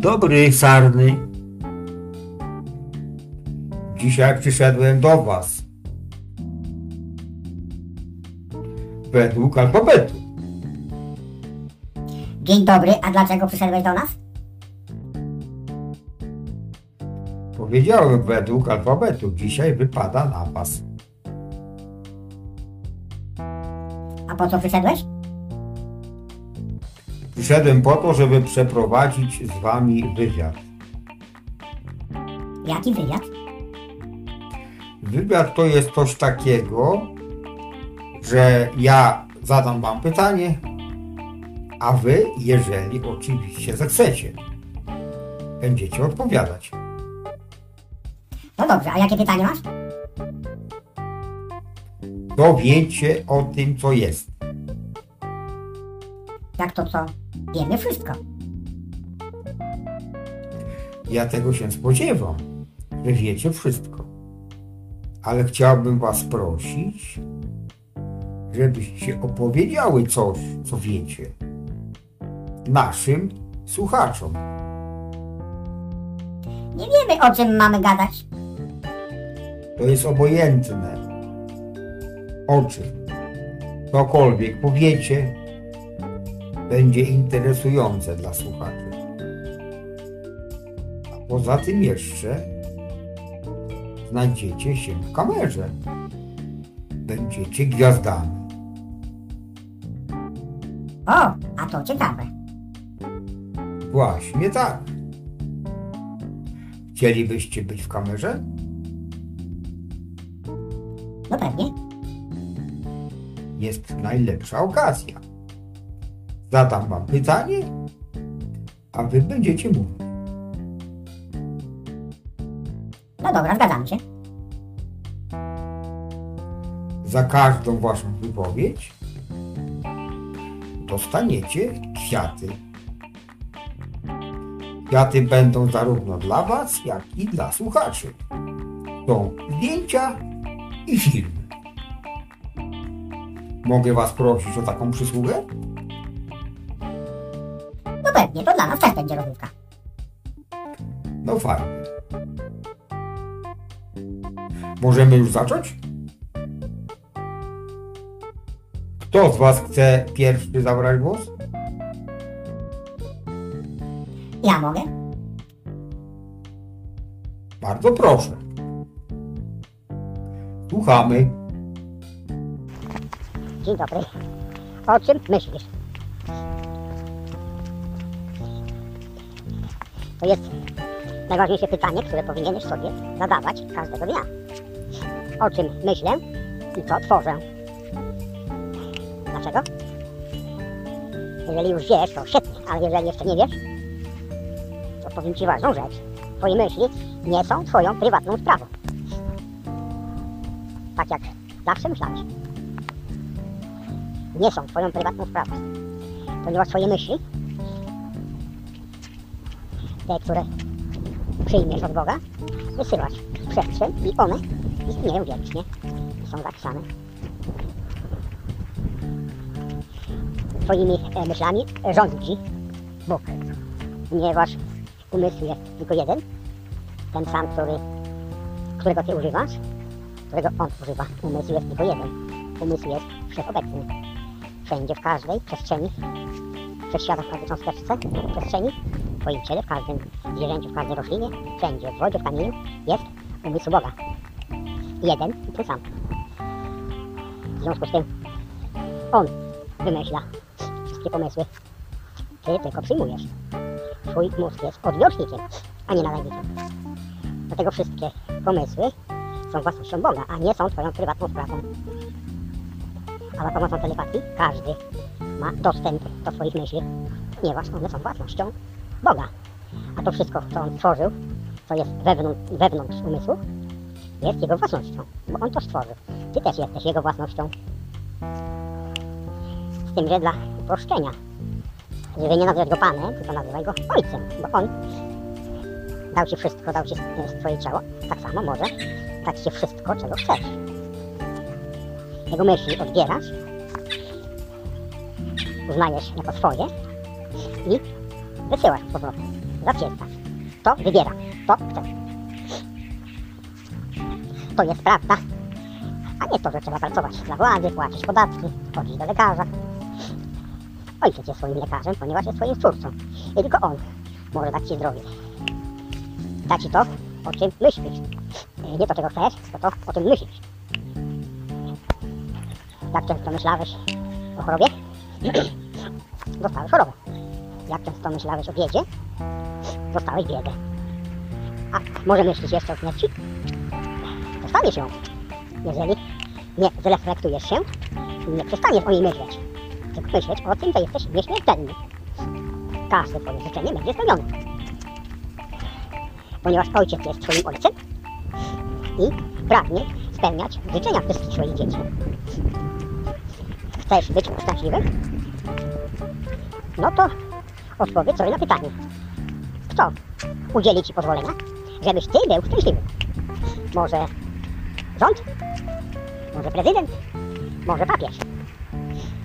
Dzień dobry, Sarny. Dzisiaj przyszedłem do Was. Według alfabetu. Dzień dobry, a dlaczego przyszedłeś do nas? Powiedziałem według alfabetu. Dzisiaj wypada na Was. A po co przyszedłeś? Przyszedłem po to, żeby przeprowadzić z Wami wywiad. Jaki wywiad? Wywiad to jest coś takiego, że ja zadam Wam pytanie, a Wy, jeżeli oczywiście zechcecie, będziecie odpowiadać. No dobrze, a jakie pytanie masz? To wiecie o tym, co jest. Jak to co? Wiemy wszystko. Ja tego się spodziewam, że wiecie wszystko. Ale chciałbym Was prosić, żebyście opowiedziały coś, co wiecie. Naszym słuchaczom. Nie wiemy o czym mamy gadać. To jest obojętne. O czym? Cokolwiek powiecie, będzie interesujące dla słuchaczy. A poza tym jeszcze znajdziecie się w kamerze. Będziecie gwiazdami. O, a to ciekawe. Właśnie tak. Chcielibyście być w kamerze? No pewnie. Jest najlepsza okazja. Zadam wam pytanie, a wy będziecie mówić. No dobra, zgadzam się. Za każdą waszą wypowiedź dostaniecie kwiaty. Kwiaty będą zarówno dla was, jak i dla słuchaczy. Są zdjęcia i filmy. Mogę was prosić o taką przysługę? Pewnie, to dla nas też będzie rozrywka. No fajnie. Możemy już zacząć? Kto z Was chce pierwszy zabrać głos? Ja mogę? Bardzo proszę. Słuchamy. Dzień dobry. O czym myślisz? To jest najważniejsze pytanie, które powinieneś sobie zadawać każdego dnia. O czym myślę i co tworzę. Dlaczego? Jeżeli już wiesz, to świetnie, ale jeżeli jeszcze nie wiesz, to powiem Ci ważną rzecz. Twoje myśli nie są Twoją prywatną sprawą. Tak jak zawsze myślałeś. Nie są Twoją prywatną sprawą. Ponieważ Twoje myśli, te, które przyjmiesz od Boga, wysyłasz w przestrzeń i one istnieją wiecznie i są zapisane. Twoimi e, myślami rządzi Bóg, ponieważ umysł jest tylko jeden, ten sam, który, którego Ty używasz, którego On używa. Umysł jest tylko jeden. Umysł jest wszechobecny. Wszędzie, w każdej przestrzeni, wszechświatach, albo cząsteczce przestrzeni Twoim ciele, w każdym zwierzęciu, w każdej roślinie, wszędzie, w wodzie, w kamieniu jest umysł Boga. Jeden i ten sam. W związku z tym On wymyśla wszystkie pomysły. Ty tylko przyjmujesz. Twój mózg jest odbiornikiem, a nie nadajnikiem. Dlatego wszystkie pomysły są własnością Boga, a nie są Twoją prywatną sprawą. A za pomocą telepatii każdy ma dostęp do swoich myśli, ponieważ one są własnością Boga. A to wszystko, co On stworzył, co jest wewnątrz, wewnątrz umysłu, jest Jego własnością, bo On to stworzył. Ty też jesteś Jego własnością. Z tym, że dla uproszczenia, żeby nie nazywać Go Panem, tylko nazywaj Go Ojcem, bo On dał Ci wszystko, dał Ci swoje ciało, tak samo może dać Ci wszystko, czego chcesz. Jego myśli odbierasz, uznajesz jako swoje i wysyłasz z powrotem. Zaciętasz. To wybiera. To chce. To jest prawda. A nie to, że trzeba pracować dla władzy, płacić podatki, chodzić do lekarza. Ojciec jest swoim lekarzem, ponieważ jest swoim twórcą. I tylko on może dać Ci zdrowie. Da Ci to, o czym myślisz. Nie to, czego chcesz, tylko to, o czym myślisz. Jak często myślałeś o chorobie? Dostałeś chorobę. Jak często myślałeś o biedzie? Dostałeś biedę. A może myślisz jeszcze o śmierci? Dostaniesz ją. Jeżeli nie zreflektujesz się nie przestaniesz o niej myśleć. Tylko myśleć o tym, że jesteś nieśmiertelny. Każde twoje życzenie będzie spełnione. Ponieważ ojciec jest twoim ojcem i pragnie spełniać życzenia wszystkich swoich dzieci. Chcesz być szczęśliwy? No to odpowiedz sobie na pytanie. Kto udzieli Ci pozwolenia, żebyś Ty był szczęśliwy? Może rząd? Może prezydent? Może papież?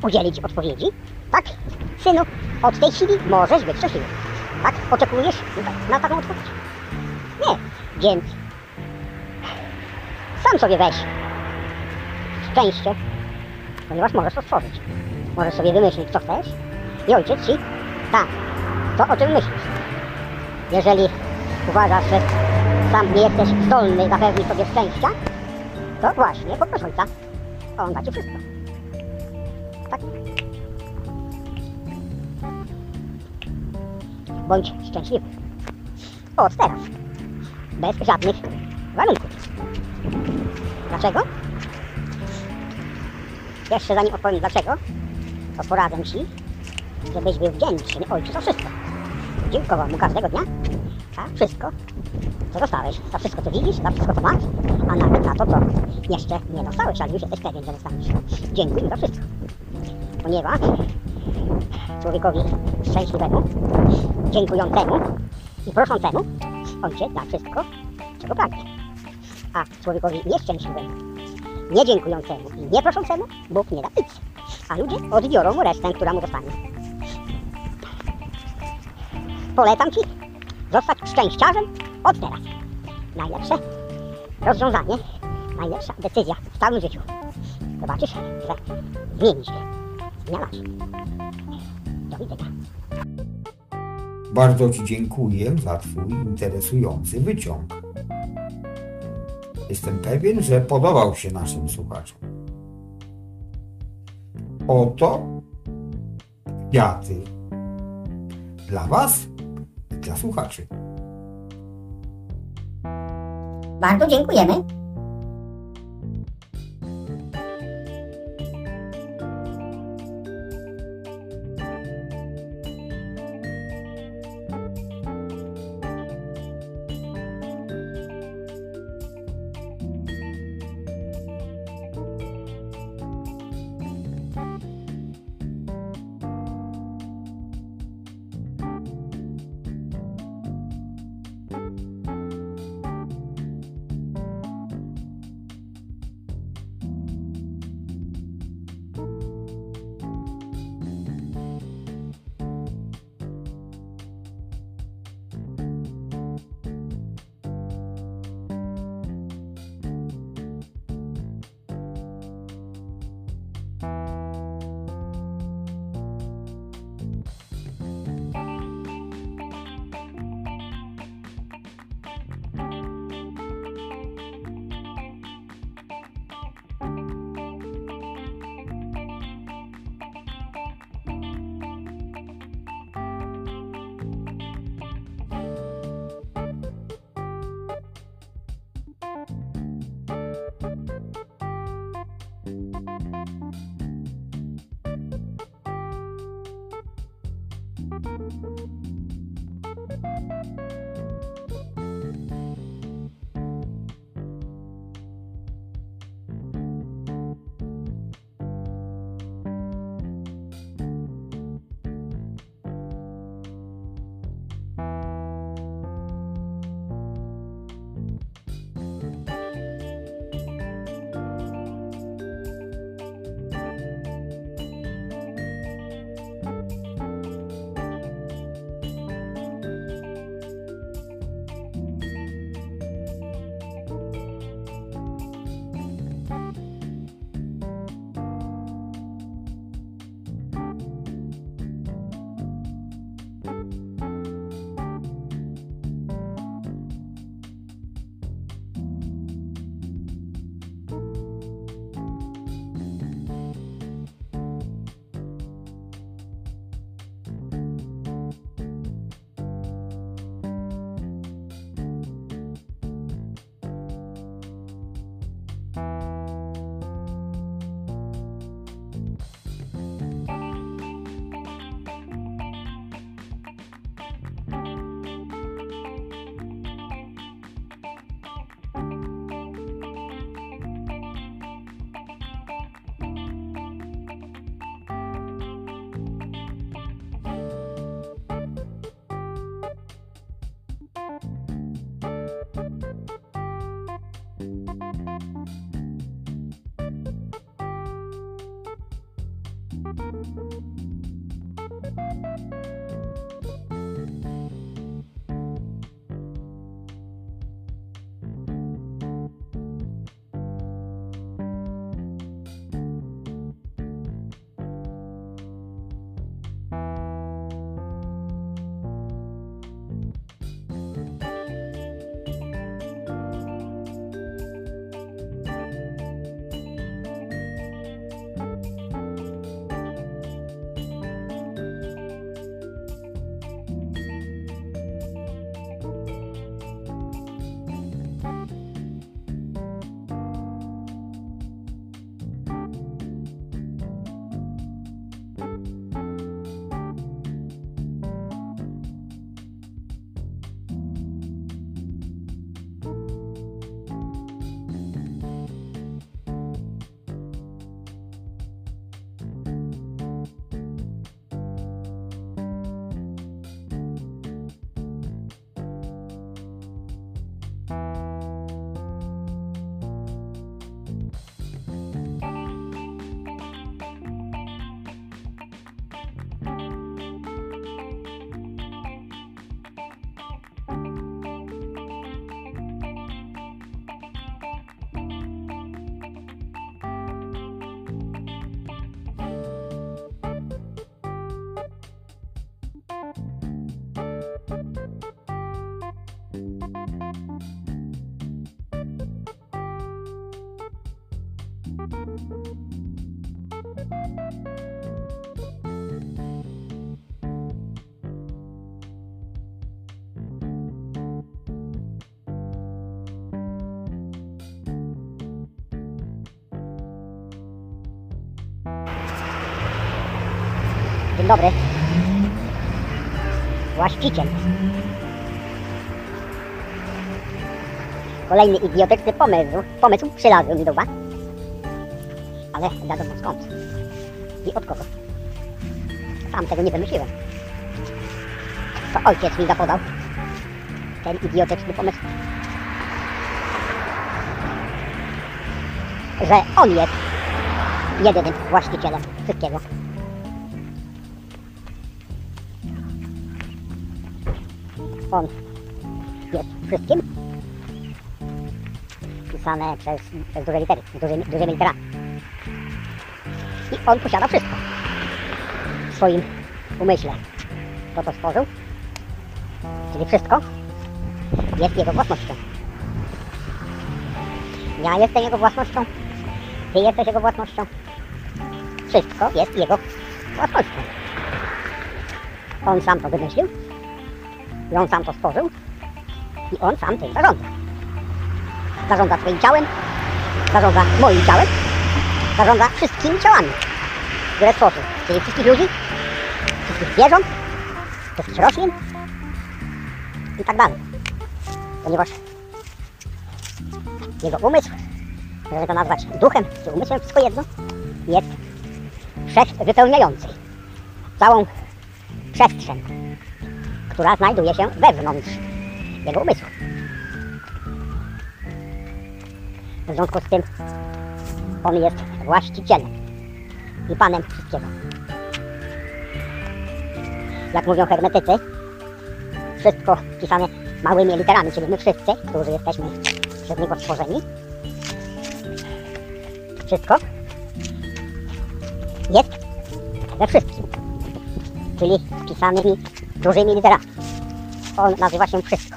Udzieli Ci odpowiedzi? Tak, synu, od tej chwili możesz być szczęśliwy. Tak? Oczekujesz na taką odpowiedź? Nie, więc sam sobie weź szczęście, ponieważ możesz to stworzyć. Możesz sobie wymyślić, co chcesz i ojciec Ci da to, o czym myślisz. Jeżeli uważasz, że sam nie jesteś zdolny zapewnić sobie szczęścia, to właśnie poproś ojca. On da Ci wszystko. Tak? Bądź szczęśliwy. Od teraz. Bez żadnych warunków. Dlaczego? Jeszcze zanim odpowiem dlaczego, to poradzę Ci, żebyś był wdzięczny Ojcu za wszystko. Dziękował Mu każdego dnia za wszystko, co dostałeś, za wszystko, co widzisz, za wszystko, co masz, a nawet na to, co jeszcze nie dostałeś, ale już jesteś pewien, że dostaniesz. Dziękuj Mu za wszystko. Ponieważ człowiekowi szczęśliwemu, dziękującemu i proszącemu, Ojciec da wszystko, czego pragnie. A człowiekowi nieszczęśliwemu, niedziękującemu i nieproszącemu Bóg nie da nic. A ludzie odbiorą mu resztę, która mu zostanie. Polecam Ci zostać szczęściarzem od teraz. Najlepsze rozwiązanie, najlepsza decyzja w całym życiu. Zobaczysz, że zmieni się z dnia na dzień. Do widzenia. Bardzo Ci dziękuję za Twój interesujący wyciąg. Jestem pewien, że podobał się naszym słuchaczom. Oto kwiaty dla Was dla słuchaczy. Bardzo dziękujemy Dobry. Właściciel. Kolejny idiotyczny pomysł. Pomysł przylazł mi do was. Ale wiadomo skąd. I od kogo. Sam tego nie wymyśliłem. To ojciec mi zapodał. Ten idiotyczny pomysł. Że on jest jedynym właścicielem wszystkiego. Wszystkim. Pisane przez, przez duże litery, dużymi, dużymi literami. I on posiada wszystko. W swoim umyśle. To, co stworzył, czyli wszystko, jest jego własnością. Ja jestem jego własnością. Ty jesteś jego własnością. Wszystko jest jego własnością. On sam to wymyślił. I on sam to stworzył. I on sam tym zarządza. Zarządza swoim ciałem. Zarządza moim ciałem. Zarządza wszystkimi ciałami, które stworzył. Czyli wszystkich ludzi, wszystkich zwierząt, wszystkich roślin i tak dalej. Ponieważ jego umysł, żeby to nazwać duchem czy umysłem, wszystko jedno, jest wszechwypełniający całą przestrzeń, która znajduje się wewnątrz jego umysłu. W związku z tym on jest właścicielem i panem wszystkiego. Jak mówią hermetycy, wszystko pisane małymi literami, czyli my wszyscy, którzy jesteśmy przez niego stworzeni, wszystko jest we wszystkim, czyli pisanymi dużymi literami. On nazywa się wszystko.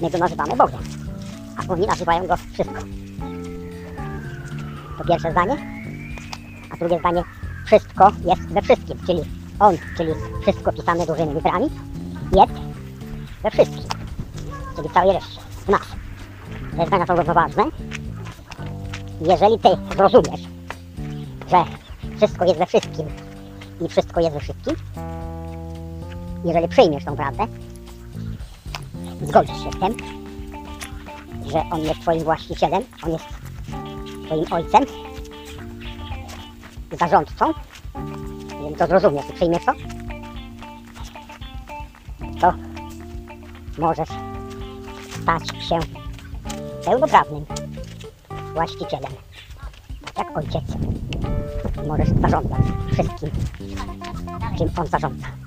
My go nazywamy Bogiem, a oni nazywają go wszystko. To pierwsze zdanie. A drugie zdanie, wszystko jest we wszystkim, czyli on, czyli wszystko pisane dużymi literami, jest we wszystkim, czyli w całej reszcie, w nas. Te zdania są bardzo ważne. Jeżeli ty zrozumiesz, że wszystko jest we wszystkim i wszystko jest we wszystkim, jeżeli przyjmiesz tą prawdę, zgodzisz się z tym, że on jest twoim właścicielem, on jest twoim ojcem, zarządcą, to zrozumiesz i przyjmiesz to, to możesz stać się pełnoprawnym właścicielem, tak jak ojciec. Możesz zarządzać wszystkim, czym on zarządza.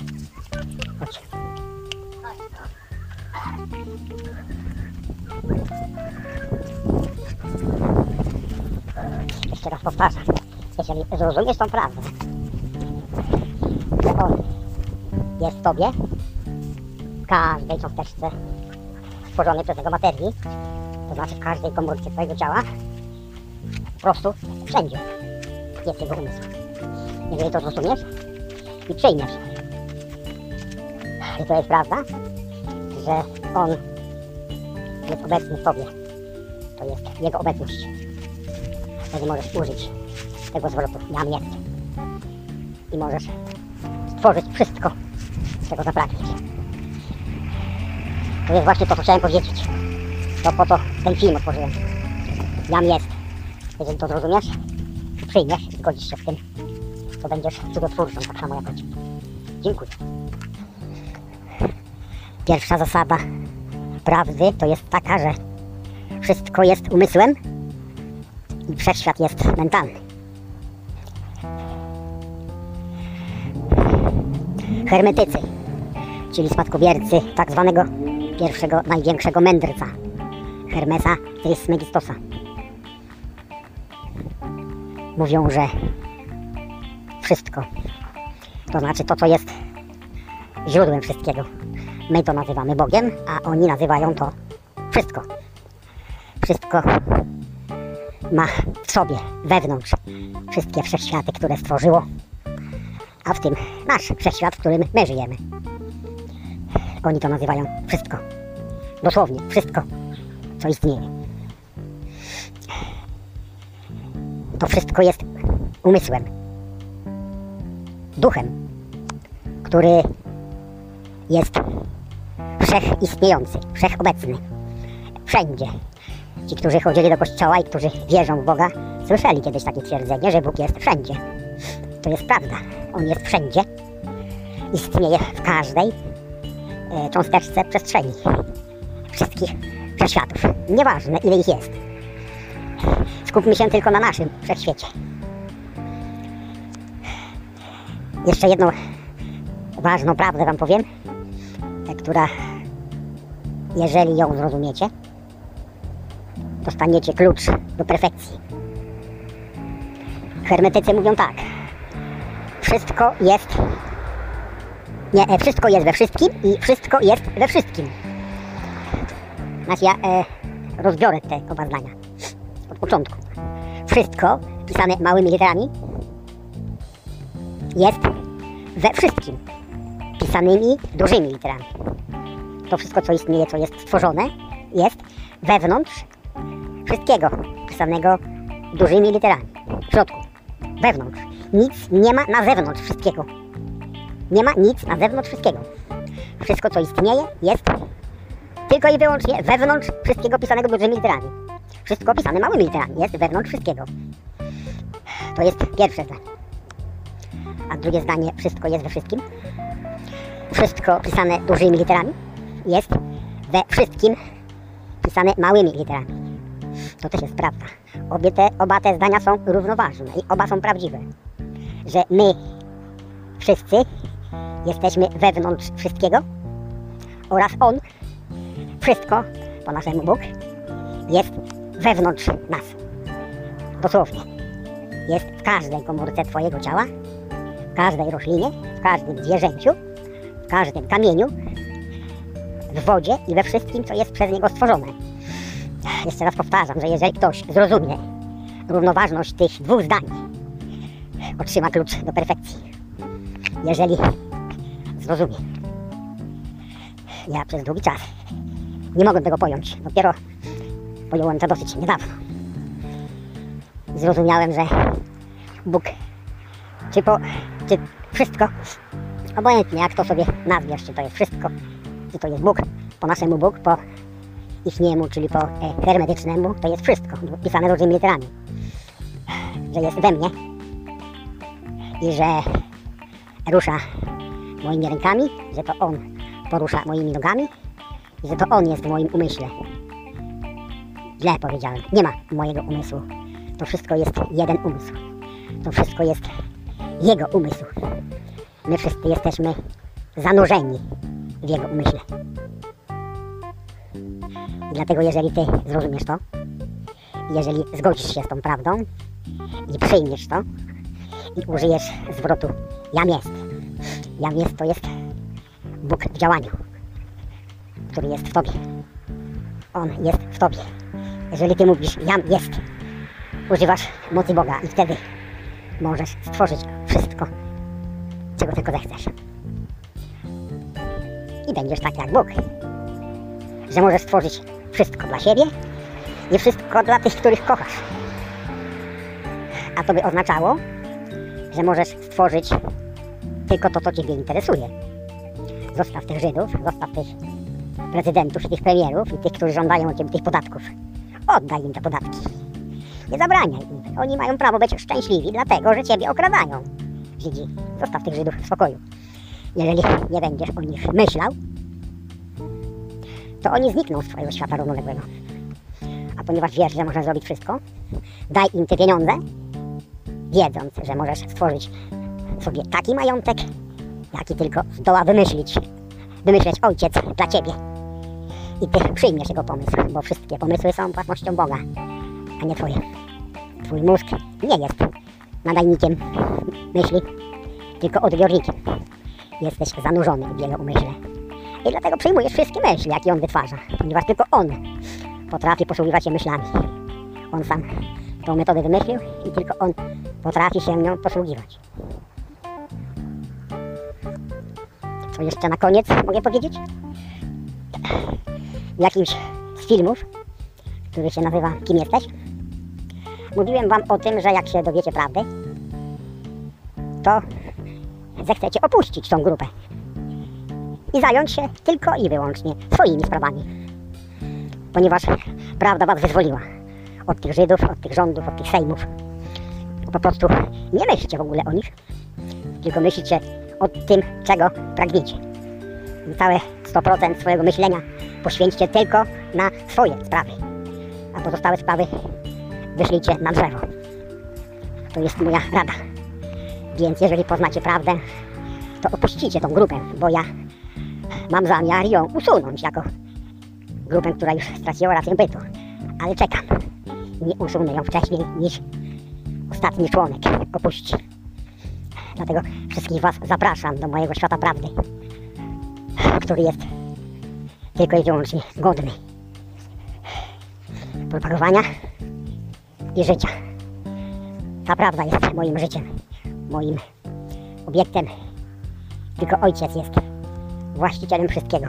Jeszcze raz powtarzam. Jeżeli zrozumiesz tą prawdę, że on jest w tobie, w każdej cząsteczce stworzonej przez jego materii, to znaczy w każdej komórce twojego ciała, po prostu wszędzie jest jego umysł. Jeżeli to zrozumiesz i przyjmiesz, że to jest prawda, że on jest obecny w tobie, to jest jego obecność. Wtedy możesz użyć tego zwrotu jam jest. I możesz stworzyć wszystko, czego zapragniesz. To jest właśnie to, co chciałem powiedzieć. To po to ten film otworzyłem. Jam jest. Jeżeli to zrozumiesz, przyjmiesz, zgodzisz się z tym, to będziesz cudotwórcą, tak samo jak ojciec. Dziękuję. Pierwsza zasada prawdy to jest taka, że wszystko jest umysłem i wszechświat jest mentalny. Hermetycy, czyli spadkobiercy tak zwanego pierwszego, największego mędrca, Hermesa Trismegistosa. Mówią, że wszystko, to znaczy to, co jest źródłem wszystkiego. My to nazywamy Bogiem, a oni nazywają to wszystko. Wszystko ma w sobie, wewnątrz, wszystkie wszechświaty, które stworzyło, a w tym nasz wszechświat, w którym my żyjemy. Oni to nazywają wszystko. Dosłownie wszystko, co istnieje. To wszystko jest umysłem, duchem, który jest wszechistniejący, wszechobecny, wszędzie. Ci, którzy chodzili do kościoła i którzy wierzą w Boga, słyszeli kiedyś takie twierdzenie, że Bóg jest wszędzie. To jest prawda. On jest wszędzie. Istnieje w każdej e, cząsteczce przestrzeni. Wszystkich wszechświatów. Nieważne, ile ich jest. Skupmy się tylko na naszym wszechświecie. Jeszcze jedną ważną prawdę Wam powiem, e, która, jeżeli ją zrozumiecie, dostaniecie klucz do perfekcji. Hermetycy mówią tak. Wszystko jest. Nie, e, wszystko jest we wszystkim i wszystko jest we wszystkim. Znaczy ja e, rozbiorę te oba zdania od początku. Wszystko pisane małymi literami jest we wszystkim pisanymi dużymi literami. To wszystko, co istnieje, co jest stworzone, jest wewnątrz wszystkiego pisanego dużymi literami. W środku, wewnątrz. Nic nie ma na zewnątrz wszystkiego. Nie ma nic na zewnątrz wszystkiego. Wszystko, co istnieje, jest tylko i wyłącznie wewnątrz wszystkiego pisanego dużymi literami. Wszystko pisane małymi literami jest wewnątrz wszystkiego. To jest pierwsze zdanie. A drugie zdanie, wszystko jest we wszystkim. Wszystko pisane dużymi literami jest we wszystkim pisane małymi literami. To też jest prawda. Obie te, oba te zdania są równoważne i oba są prawdziwe. Że my wszyscy jesteśmy wewnątrz wszystkiego oraz On, wszystko po naszemu Bóg, jest wewnątrz nas. Dosłownie. Jest w każdej komórce Twojego ciała, w każdej roślinie, w każdym zwierzęciu, w każdym kamieniu, w wodzie i we wszystkim, co jest przez Niego stworzone. Jeszcze raz powtarzam, że jeżeli ktoś zrozumie równoważność tych dwóch zdań, otrzyma klucz do perfekcji. Jeżeli zrozumie. Ja przez długi czas nie mogłem tego pojąć. Dopiero pojąłem to dosyć niedawno. Zrozumiałem, że Bóg, czy po, czy wszystko, obojętnie jak to sobie nazwiesz, czy to jest wszystko, czy to jest Bóg, po naszemu Bóg, po ich niemu, czyli po hermetycznemu, to jest wszystko, pisane różnymi literami. Że jest we mnie i że rusza moimi rękami, że to On porusza moimi nogami i że to On jest w moim umyśle. Źle powiedziałem, nie ma mojego umysłu. To wszystko jest jeden umysł. To wszystko jest Jego umysł. My wszyscy jesteśmy zanurzeni w Jego umyśle. Dlatego jeżeli Ty zrozumiesz to, jeżeli zgodzisz się z tą prawdą i przyjmiesz to i użyjesz zwrotu jam jest. Jam jest to jest Bóg w działaniu, który jest w Tobie. On jest w Tobie. Jeżeli Ty mówisz jam jest, używasz mocy Boga i wtedy możesz stworzyć wszystko, czego tylko zechcesz. I będziesz tak jak Bóg że możesz stworzyć wszystko dla siebie i wszystko dla tych, których kochasz. A to by oznaczało, że możesz stworzyć tylko to, co Ciebie interesuje. Zostaw tych Żydów, zostaw tych prezydentów i tych premierów i tych, którzy żądają od Ciebie tych podatków. Oddaj im te podatki. Nie zabraniaj im. Oni mają prawo być szczęśliwi, dlatego że Ciebie okradają. Żydzi, zostaw tych Żydów w spokoju. Jeżeli nie będziesz o nich myślał, to oni znikną z Twojego świata równoległego. A ponieważ wiesz, że można zrobić wszystko, daj im te pieniądze, wiedząc, że możesz stworzyć sobie taki majątek, jaki tylko zdoła wymyślić, wymyśleć ojciec dla Ciebie. I Ty przyjmiesz jego pomysł, bo wszystkie pomysły są własnością Boga, a nie Twoje. Twój mózg nie jest nadajnikiem myśli, tylko odbiornikiem. Jesteś zanurzony w jego umyśle. I dlatego przyjmujesz wszystkie myśli, jakie on wytwarza, ponieważ tylko on potrafi posługiwać się myślami. On sam tą metodę wymyślił i tylko on potrafi się nią posługiwać. Co jeszcze na koniec mogę powiedzieć? W jakimś z filmów, który się nazywa Kim jesteś? Mówiłem wam o tym, że jak się dowiecie prawdy, to zechcecie opuścić tą grupę i zająć się tylko i wyłącznie swoimi sprawami. Ponieważ prawda was wyzwoliła od tych Żydów, od tych rządów, od tych sejmów. Po prostu nie myślcie w ogóle o nich, tylko myślcie o tym, czego pragniecie. Całe 100% swojego myślenia poświęćcie tylko na swoje sprawy, a pozostałe sprawy wyszlijcie na drzewo. To jest moja rada. Więc jeżeli poznacie prawdę, to opuścicie tą grupę, bo ja mam zamiar ją usunąć jako grupę, która już straciła rację bytu. Ale czekam. Nie usunę ją wcześniej niż ostatni członek opuści. Dlatego wszystkich Was zapraszam do mojego świata prawdy, który jest tylko i wyłącznie godny propagowania i życia. Ta prawda jest moim życiem, moim obiektem. Tylko Ojciec jest właścicielem wszystkiego.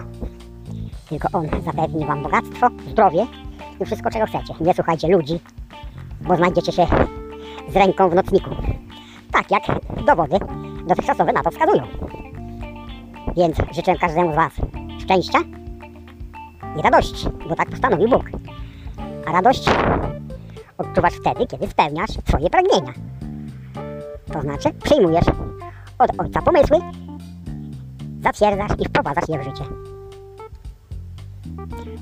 Tylko On zapewni Wam bogactwo, zdrowie i wszystko, czego chcecie. Nie słuchajcie ludzi, bo znajdziecie się z ręką w nocniku. Tak jak dowody dotychczasowe na to wskazują. Więc życzę każdemu z Was szczęścia i radości, bo tak postanowił Bóg. A radość odczuwasz wtedy, kiedy spełniasz swoje pragnienia. To znaczy przyjmujesz od Ojca pomysły, zatwierdzasz i wprowadzasz je w życie.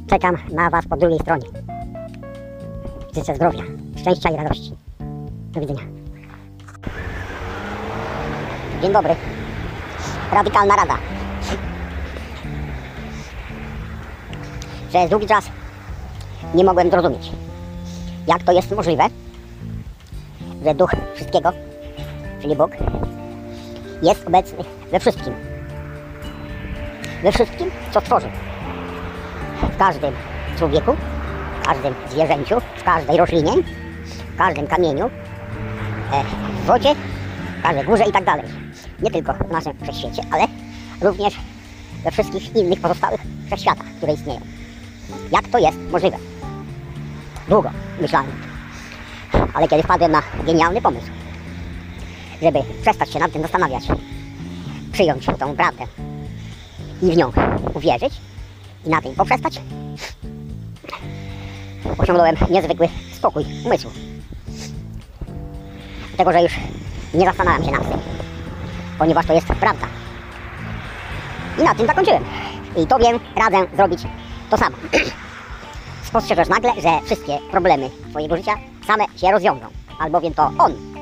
Czekam na Was po drugiej stronie. Życzę zdrowia, szczęścia i radości. Do widzenia. Dzień dobry. Radykalna Rada. Przez długi czas nie mogłem zrozumieć, jak to jest możliwe, że Duch Wszystkiego, czyli Bóg, jest obecny we wszystkim. We wszystkim, co tworzy. W każdym człowieku, w każdym zwierzęciu, w każdej roślinie, w każdym kamieniu, e, w wodzie, w każdej górze i tak dalej. Nie tylko w naszym wszechświecie, ale również we wszystkich innych pozostałych wszechświatach, które istnieją. Jak to jest możliwe? Długo myślałem. Ale kiedy wpadłem na genialny pomysł, żeby przestać się nad tym zastanawiać, przyjąć tą prawdę i w nią uwierzyć i na tym poprzestać, osiągnąłem niezwykły spokój umysłu. Dlatego, że już nie zastanawiam się nad tym, ponieważ to jest prawda. I na tym zakończyłem. I Tobie radzę zrobić to samo. Spostrzeżesz nagle, że wszystkie problemy Twojego życia same się rozwiążą, albowiem to On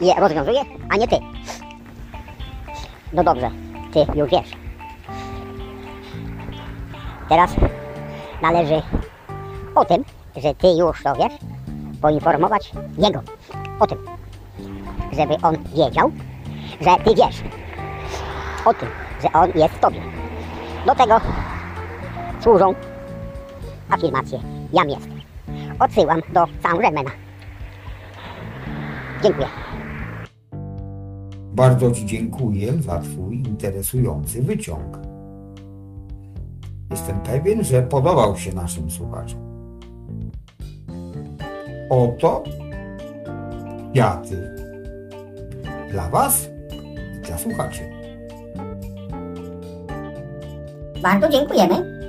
je rozwiązuje, a nie Ty. No dobrze, Ty już wiesz. Teraz należy o tym, że Ty już to wiesz, poinformować Jego o tym, żeby On wiedział, że Ty wiesz o tym, że On jest w Tobie. Do tego służą afirmacje Jam jest. Odsyłam do Saint-Germaina. Dziękuję. Bardzo Ci dziękuję za Twój interesujący wyciąg. Jestem pewien, że podobał się naszym słuchaczom. Oto kwiaty dla Was i dla słuchaczy. Bardzo dziękujemy.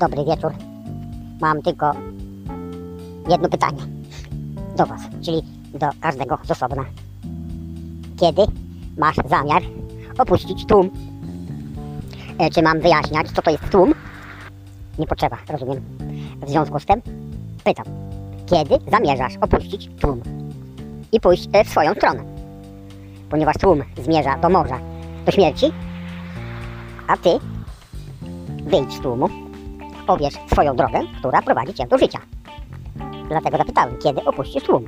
Dobry wieczór. Mam tylko jedno pytanie do Was, czyli do każdego z osobna. Kiedy masz zamiar opuścić tłum? E, czy mam wyjaśniać, co to jest tłum? Nie potrzeba, rozumiem. W związku z tym pytam, kiedy zamierzasz opuścić tłum i pójść e, w swoją stronę? Ponieważ tłum zmierza do morza, do śmierci, a ty wyjdź z tłumu, pobierz swoją drogę, która prowadzi cię do życia. Dlatego zapytałem, kiedy opuścisz tłum?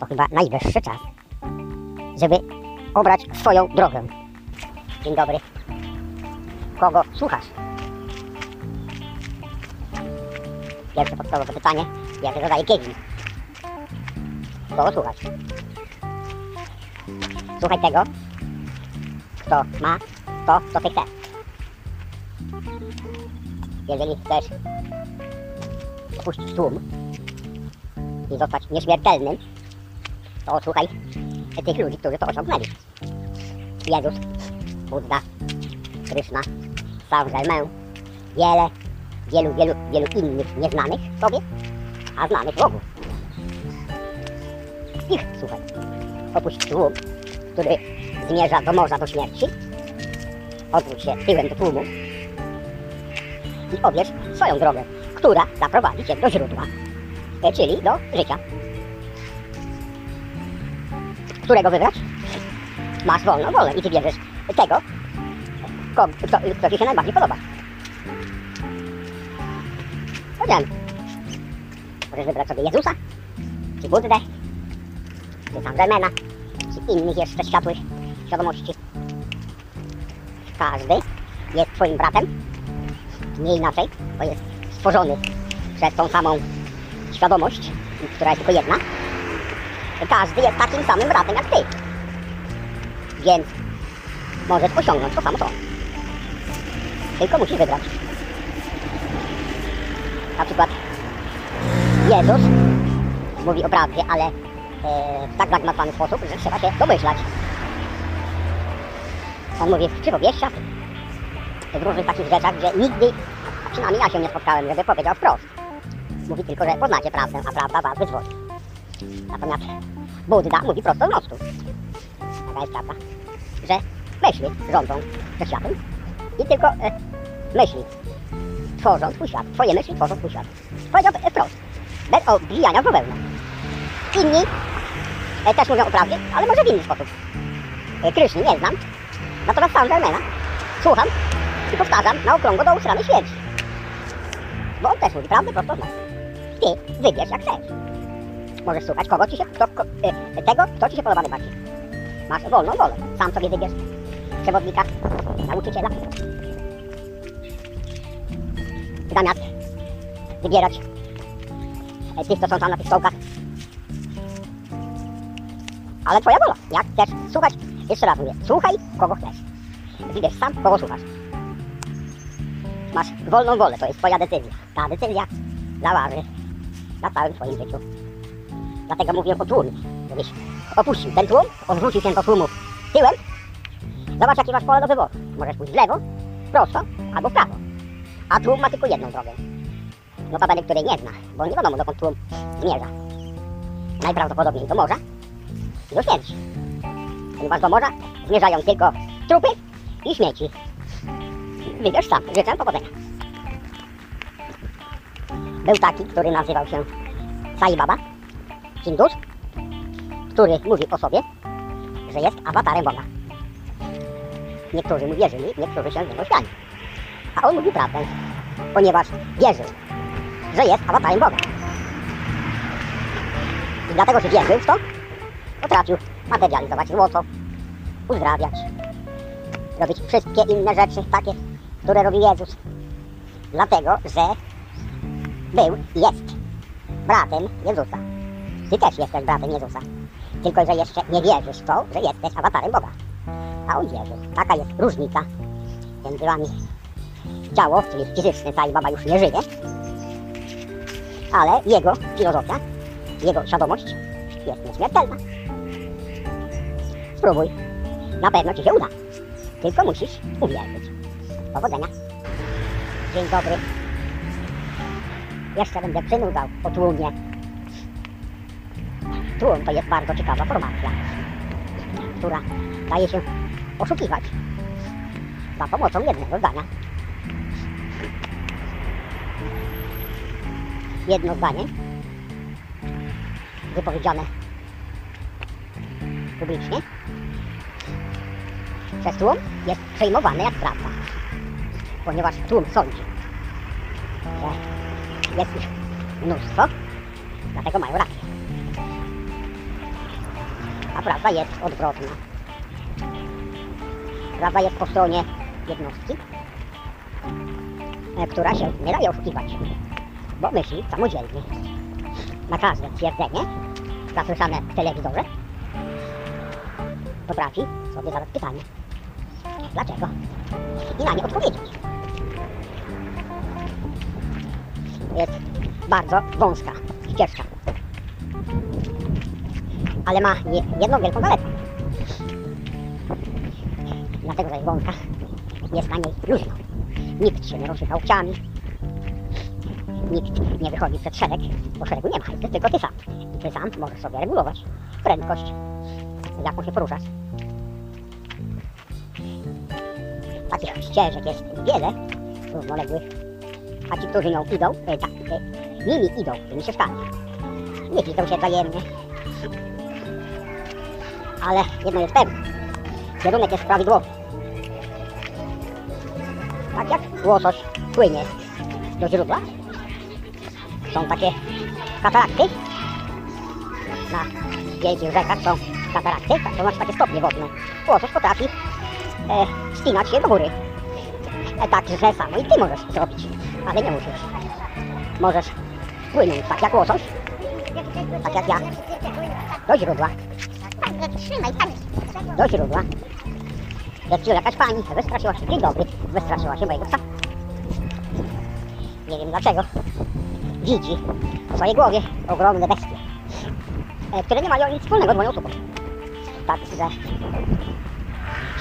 To chyba najwyższy czas, żeby obrać swoją drogę. Dzień dobry. Kogo słuchasz? Pierwsze podstawowe pytanie, jakie zadaje Kevin. Kogo słuchasz? Słuchaj tego, kto ma to, co ty chcesz. Jeżeli chcesz opuścić tłum i zostać nieśmiertelnym, to słuchaj tych ludzi, którzy to osiągnęli. Jezus, Buddha, Krishna, Saint Germain, wiele, wielu, wielu, wielu innych nieznanych sobie, a znanych Bogu. Ich słuchaj. Opuść tłum, który zmierza do morza, do śmierci. Odwróć się tyłem do tłumu i obierz swoją drogę, która zaprowadzi cię do źródła, e, czyli do życia. Którego wybrać? Masz wolną wolę i ty bierzesz tego, kto, kto ci się najbardziej podoba. Powiedziałem. Możesz wybrać sobie Jezusa, czy Buddę, czy San Germaina, czy innych jeszcze światłych świadomości. Każdy jest twoim bratem, nie inaczej, bo jest stworzony przez tą samą świadomość, która jest tylko jedna. Każdy jest takim samym bratem jak ty. Więc możesz osiągnąć to samo co. Tylko musisz wybrać. Na przykład Jezus mówi o prawdzie, ale e, w tak zagmatwany sposób, że trzeba się domyślać. On mówi w przypowieściach, w różnych takich rzeczach, że nigdy, a przynajmniej ja się nie spotkałem, żeby powiedział wprost. Mówi tylko, że poznacie prawdę, a prawda was wyzwoli. Natomiast Buddha mówi prosto z mostu. Taka jest prawda, że myśli rządzą światem i tylko e, myśli tworzą twój świat. Twoje myśli tworzą twój świat. Powiedział wprost, bez obwijania w bawełnę. Inni e, też mówią o prawdzie, ale może w inny sposób. E, Kryszny nie znam, natomiast Saint Germaina słucham i powtarzam na okrągło do usranej śmierci. Bo on też mówi prawdę prosto z mostu. Ty wybierz jak chcesz. Możesz słuchać kogo ci się, kto, ko, e, tego, kto ci się podoba najbardziej. Masz wolną wolę. Sam sobie wybierz przewodnika, nauczyciela. Zamiast wybierać e, tych, co są tam na tych stołkach. Ale twoja wola. Jak chcesz słuchać, jeszcze raz mówię, słuchaj kogo chcesz. Wybierz sam, kogo słuchasz. Masz wolną wolę, to jest twoja decyzja. Ta decyzja zaważy na całym twoim życiu. Dlatego mówię o tłumie. Żebyś opuścił ten tłum, odwrócił się do tłumu tyłem. Zobacz, jakie masz pole do wyboru. Możesz pójść w lewo, prosto albo w prawo. A tłum ma tylko jedną drogę. Notabene, której nie zna, bo nie wiadomo, dokąd tłum zmierza. Najprawdopodobniej do morza i do śmierci. Ponieważ do morza zmierzają tylko trupy i śmieci. Wybierz sam. Życzę powodzenia. Był taki, który nazywał się Sai Baba, Hindus, który mówi o sobie, że jest awatarem Boga. Niektórzy mu wierzyli, niektórzy się z niego śmiali. A on mówi prawdę, ponieważ wierzył, że jest awatarem Boga. I dlatego, że wierzył w to, potrafił materializować złoto, uzdrawiać, robić wszystkie inne rzeczy takie, które robi Jezus. Dlatego, że był i jest bratem Jezusa. Ty też jesteś bratem Jezusa. Tylko, że jeszcze nie wierzysz w to, że jesteś awatarem Boga. A on wierzy. Taka jest różnica między wami. Ciało, czyli fizyczne Sai Baba już nie żyje, ale jego filozofia, jego świadomość jest nieśmiertelna. Spróbuj. Na pewno ci się uda. Tylko musisz uwierzyć. Powodzenia. Dzień dobry. jeszcze będę przynudzał o tłumie. Tłum to jest bardzo ciekawa formacja, która daje się oszukiwać za pomocą jednego zdania. Jedno zdanie wypowiedziane publicznie przez tłum jest przejmowane jak prawda, ponieważ tłum sądzi, że jest ich mnóstwo, dlatego mają rację. A prawda jest odwrotna. Prawda jest po stronie jednostki, która się nie daje oszukiwać, bo myśli samodzielnie. Na każde twierdzenie zasłyszane w telewizorze potrafi sobie zadać pytanie. Dlaczego? I na nie odpowiedzieć. Jest bardzo wąska ścieżka. Ale ma je- jedną wielką zaletę. Dlatego, że jest wąska, jest na niej luźno. Nikt się nie ruszy łokciami. Nikt nie wychodzi przed szereg, bo szeregu nie ma, jesteś tylko ty sam. I ty sam możesz sobie regulować prędkość, jaką się poruszasz. Takich ścieżek jest wiele, równoległych, a ci, którzy nią idą, e, tak, e, nimi idą, tymi ścieżkami, nie widzą się wzajemnie. Ale jedno jest pewne, kierunek jest prawidłowy. Tak jak łosoś płynie do źródła, są takie katarakty. Na wielkich rzekach są katarakty, tak, to znaczy takie stopnie wodne. Łosoś potrafi e, się do góry. E, tak, że samo i ty możesz zrobić, ale nie musisz. Możesz płynąć tak jak łosoś, tak jak ja, do źródła, do źródła. Jak jakaś pani wystraszyła się, dzień dobry, wystraszyła się mojego psa. Nie wiem dlaczego. Widzi w swojej głowie ogromne bestie, e, które nie mają nic wspólnego z moją osobą. Tak, że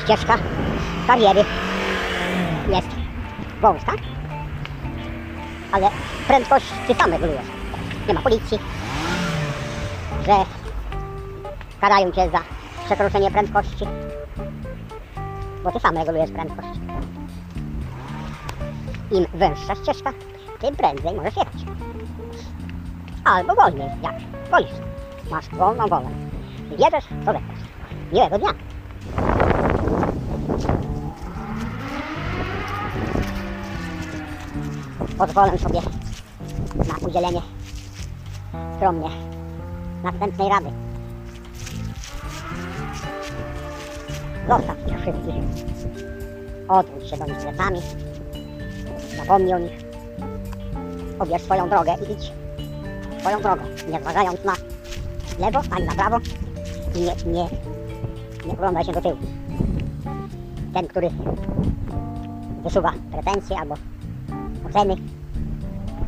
ścieżka kariery jest wąska, ale prędkość ty sam regulujesz. Nie ma policji, że karają cię za przekroczenie prędkości, bo ty sam regulujesz prędkość. Im węższa ścieżka, tym prędzej możesz jechać. Albo wolniej, jak wolisz. Masz wolną wolę. Bierzesz, co zechcesz. Miłego dnia. Pozwolę sobie na udzielenie skromnie następnej rady. Zostaw ich wszystkich. Odwróć się do nich plecami. Zapomnij o nich. Obierz swoją drogę i idź swoją drogą, nie zważając na lewo ani na prawo i nie, nie, nie oglądaj się do tyłu. Ten, który wysuwa pretensje albo oceny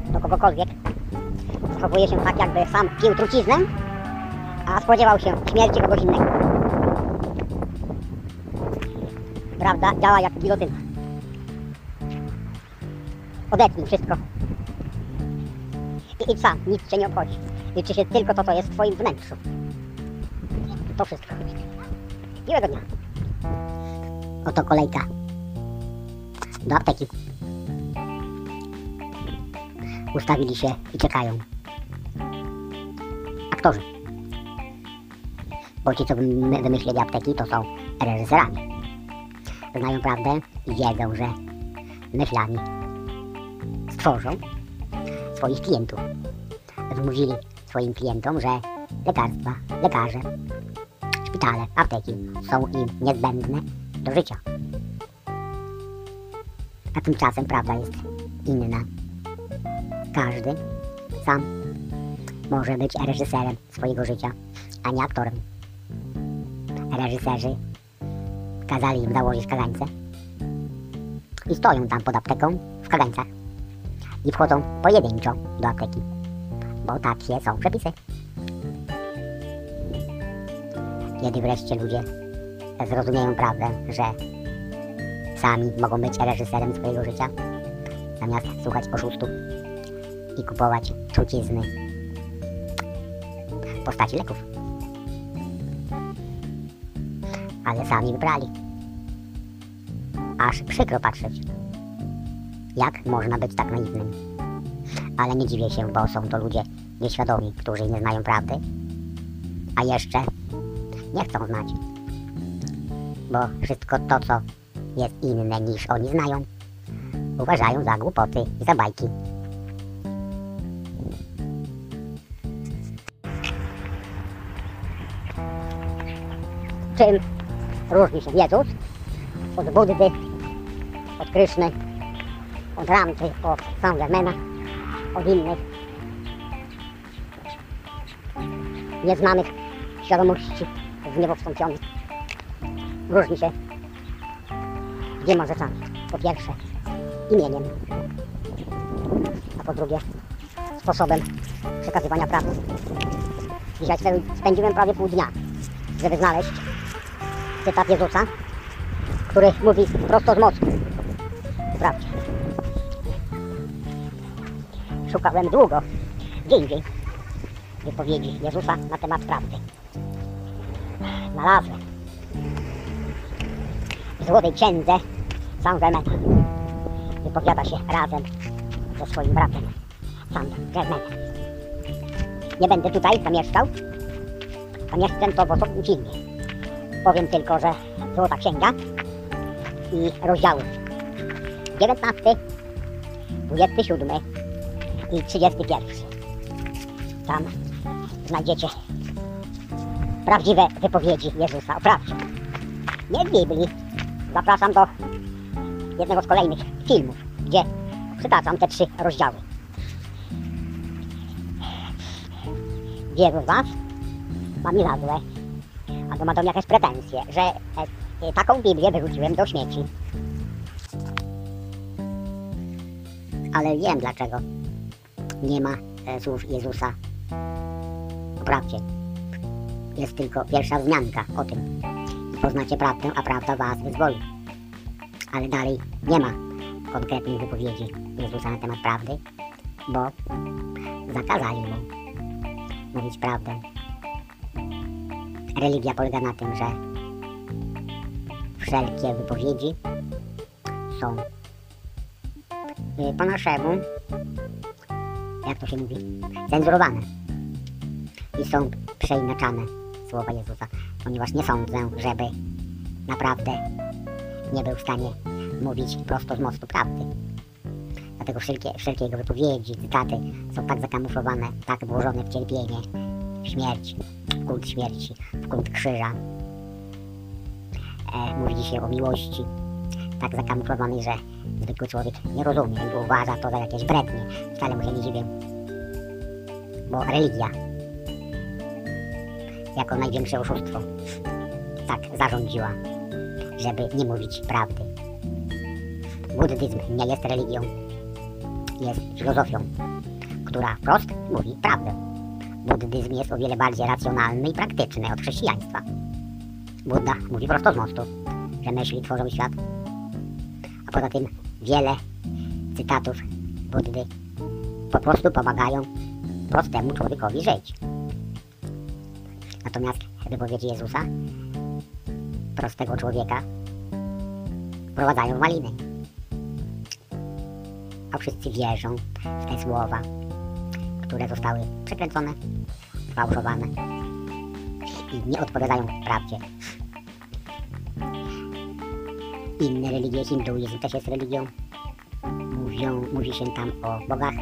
do kogokolwiek, zachowuje się tak, jakby sam pił truciznę, a spodziewał się śmierci kogoś innego. Prawda działa jak gilotyna. Odetnij wszystko. I idź sam, nic cię nie obchodzi. Liczy się tylko to, co jest w twoim wnętrzu. To wszystko. Miłego dnia. Oto kolejka do apteki. Ustawili się i czekają. Aktorzy. Bo ci, co wymy- wymyślili apteki, to są reżyserami. Znają prawdę i wiedzą, że myślami stworzą swoich klientów. Wmówili swoim klientom, że lekarstwa, lekarze, szpitale, apteki są im niezbędne do życia. A tymczasem prawda jest inna. Każdy sam może być reżyserem swojego życia, a nie aktorem. Reżyserzy kazali im założyć kagańce i stoją tam pod apteką w kagańcach i wchodzą pojedynczo do apteki, bo takie są przepisy. Kiedy wreszcie ludzie zrozumieją prawdę, że sami mogą być reżyserem swojego życia, zamiast słuchać oszustów, i kupować trucizny w postaci leków. Ale sami wybrali. Aż przykro patrzeć, jak można być tak naiwnym. Ale nie dziwię się, bo są to ludzie nieświadomi, którzy nie znają prawdy, a jeszcze nie chcą znać. Bo wszystko to, co jest inne niż oni znają, uważają za głupoty i za bajki. Czym różni się Jezus od Buddy, od Kryszny, od Ramty, od Saint-Germaina, od innych nieznanych świadomości w niebo wstąpionych. Różni się dwiema rzeczami. Po pierwsze imieniem, a po drugie sposobem przekazywania prawdy. Dzisiaj spędziłem prawie pół dnia, żeby znaleźć cytat Jezusa, który mówi prosto z mocy. Wprawdzie. Szukałem długo, gdzie indziej, wypowiedzi Jezusa na temat prawdy. Znalazłem w Złotej Księdze Saint-Germaina. Wypowiada się razem ze swoim bratem Saint-Germainem. Nie będę tutaj zamieszkał. Zamieszczę to w osobnym filmie. Powiem tylko, że Złota Księga i rozdziały 19, 27 i 31. Tam znajdziecie prawdziwe wypowiedzi Jezusa o prawdzie. Nie w Biblii. Zapraszam do jednego z kolejnych filmów, gdzie przytaczam te trzy rozdziały. Wielu z Was ma mi za złe, albo ma do mnie jakieś pretensje, że e, taką Biblię wyrzuciłem do śmieci. Ale wiem dlaczego nie ma e, słów Jezusa o prawdzie. Jest tylko pierwsza wzmianka o tym. I poznacie prawdę, a prawda was wyzwoli. Ale dalej nie ma konkretnych wypowiedzi Jezusa na temat prawdy, bo zakazali mu mówić prawdę. Religia polega na tym, że wszelkie wypowiedzi są y, po naszemu, jak to się mówi, cenzurowane i są przeinaczane słowa Jezusa, ponieważ nie sądzę, żeby naprawdę nie był w stanie mówić prosto z mostu prawdy. Dlatego wszelkie, wszelkie jego wypowiedzi, cytaty są tak zakamuflowane, tak włożone w cierpienie, w śmierć, w kult śmierci, w kult krzyża. E, mówi się o miłości, tak zakamuflowanej, że zwykły człowiek nie rozumie i uważa to za jakieś brednie. Wcale mu się nie dziwię, bo religia jako największe oszustwo tak zarządziła, żeby nie mówić prawdy. Buddyzm nie jest religią, jest filozofią, która wprost mówi prawdę. Buddyzm jest o wiele bardziej racjonalny i praktyczny od chrześcijaństwa. Buddha mówi prosto z mostu, że myśli tworzą świat, a poza tym wiele cytatów Buddy po prostu pomagają prostemu człowiekowi żyć. Natomiast wypowiedzi Jezusa prostego człowieka wprowadzają w maliny. A wszyscy wierzą w te słowa, które zostały przekręcone, sfałszowane i nie odpowiadają prawdzie. Inne religie, hinduizm też jest religią. Mówią, mówi się tam o bogach,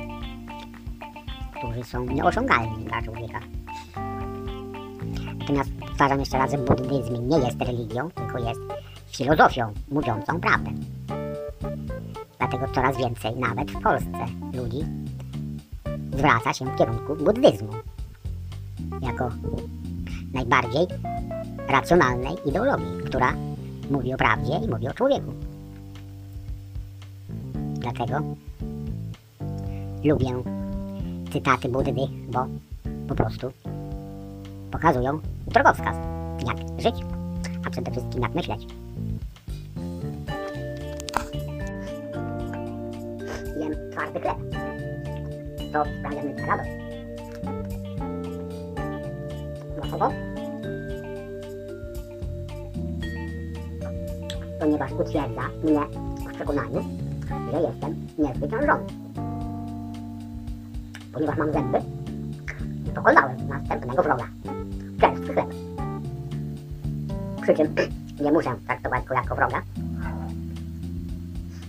którzy są nieosiągalni dla człowieka. Natomiast powtarzam jeszcze raz, że buddyzm nie jest religią, tylko jest filozofią mówiącą prawdę. Dlatego coraz więcej, nawet w Polsce, ludzi zwraca się w kierunku buddyzmu jako najbardziej racjonalnej ideologii, która mówi o prawdzie i mówi o człowieku. Dlatego lubię cytaty Buddy, bo po prostu pokazują drogowskaz, jak żyć, a przede wszystkim jak myśleć. Jem twardy chleb. To sprawia mi radość. Dlaczego? Ponieważ utwierdza mnie w przekonaniu, że jestem niezwyciężony. Ponieważ mam zęby, pokonałem następnego wroga. Czerstwy chleb. Przy czym nie muszę traktować go jako wroga,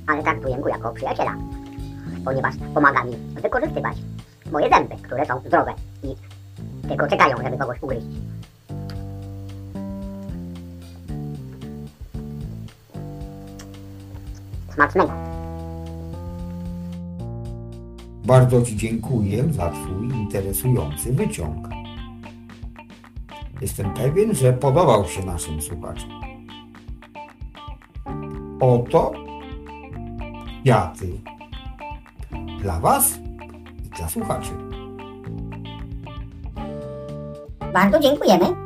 ale traktuję go jako przyjaciela, ponieważ pomaga mi wykorzystywać moje zęby, które są zdrowe i tylko czekają, żeby kogoś ugryźć. Smacznego. Bardzo Ci dziękuję za Twój interesujący wyciąg. Jestem pewien, że podobał się naszym słuchaczom. Oto kwiaty dla Was i dla słuchaczy. Bardzo dziękujemy.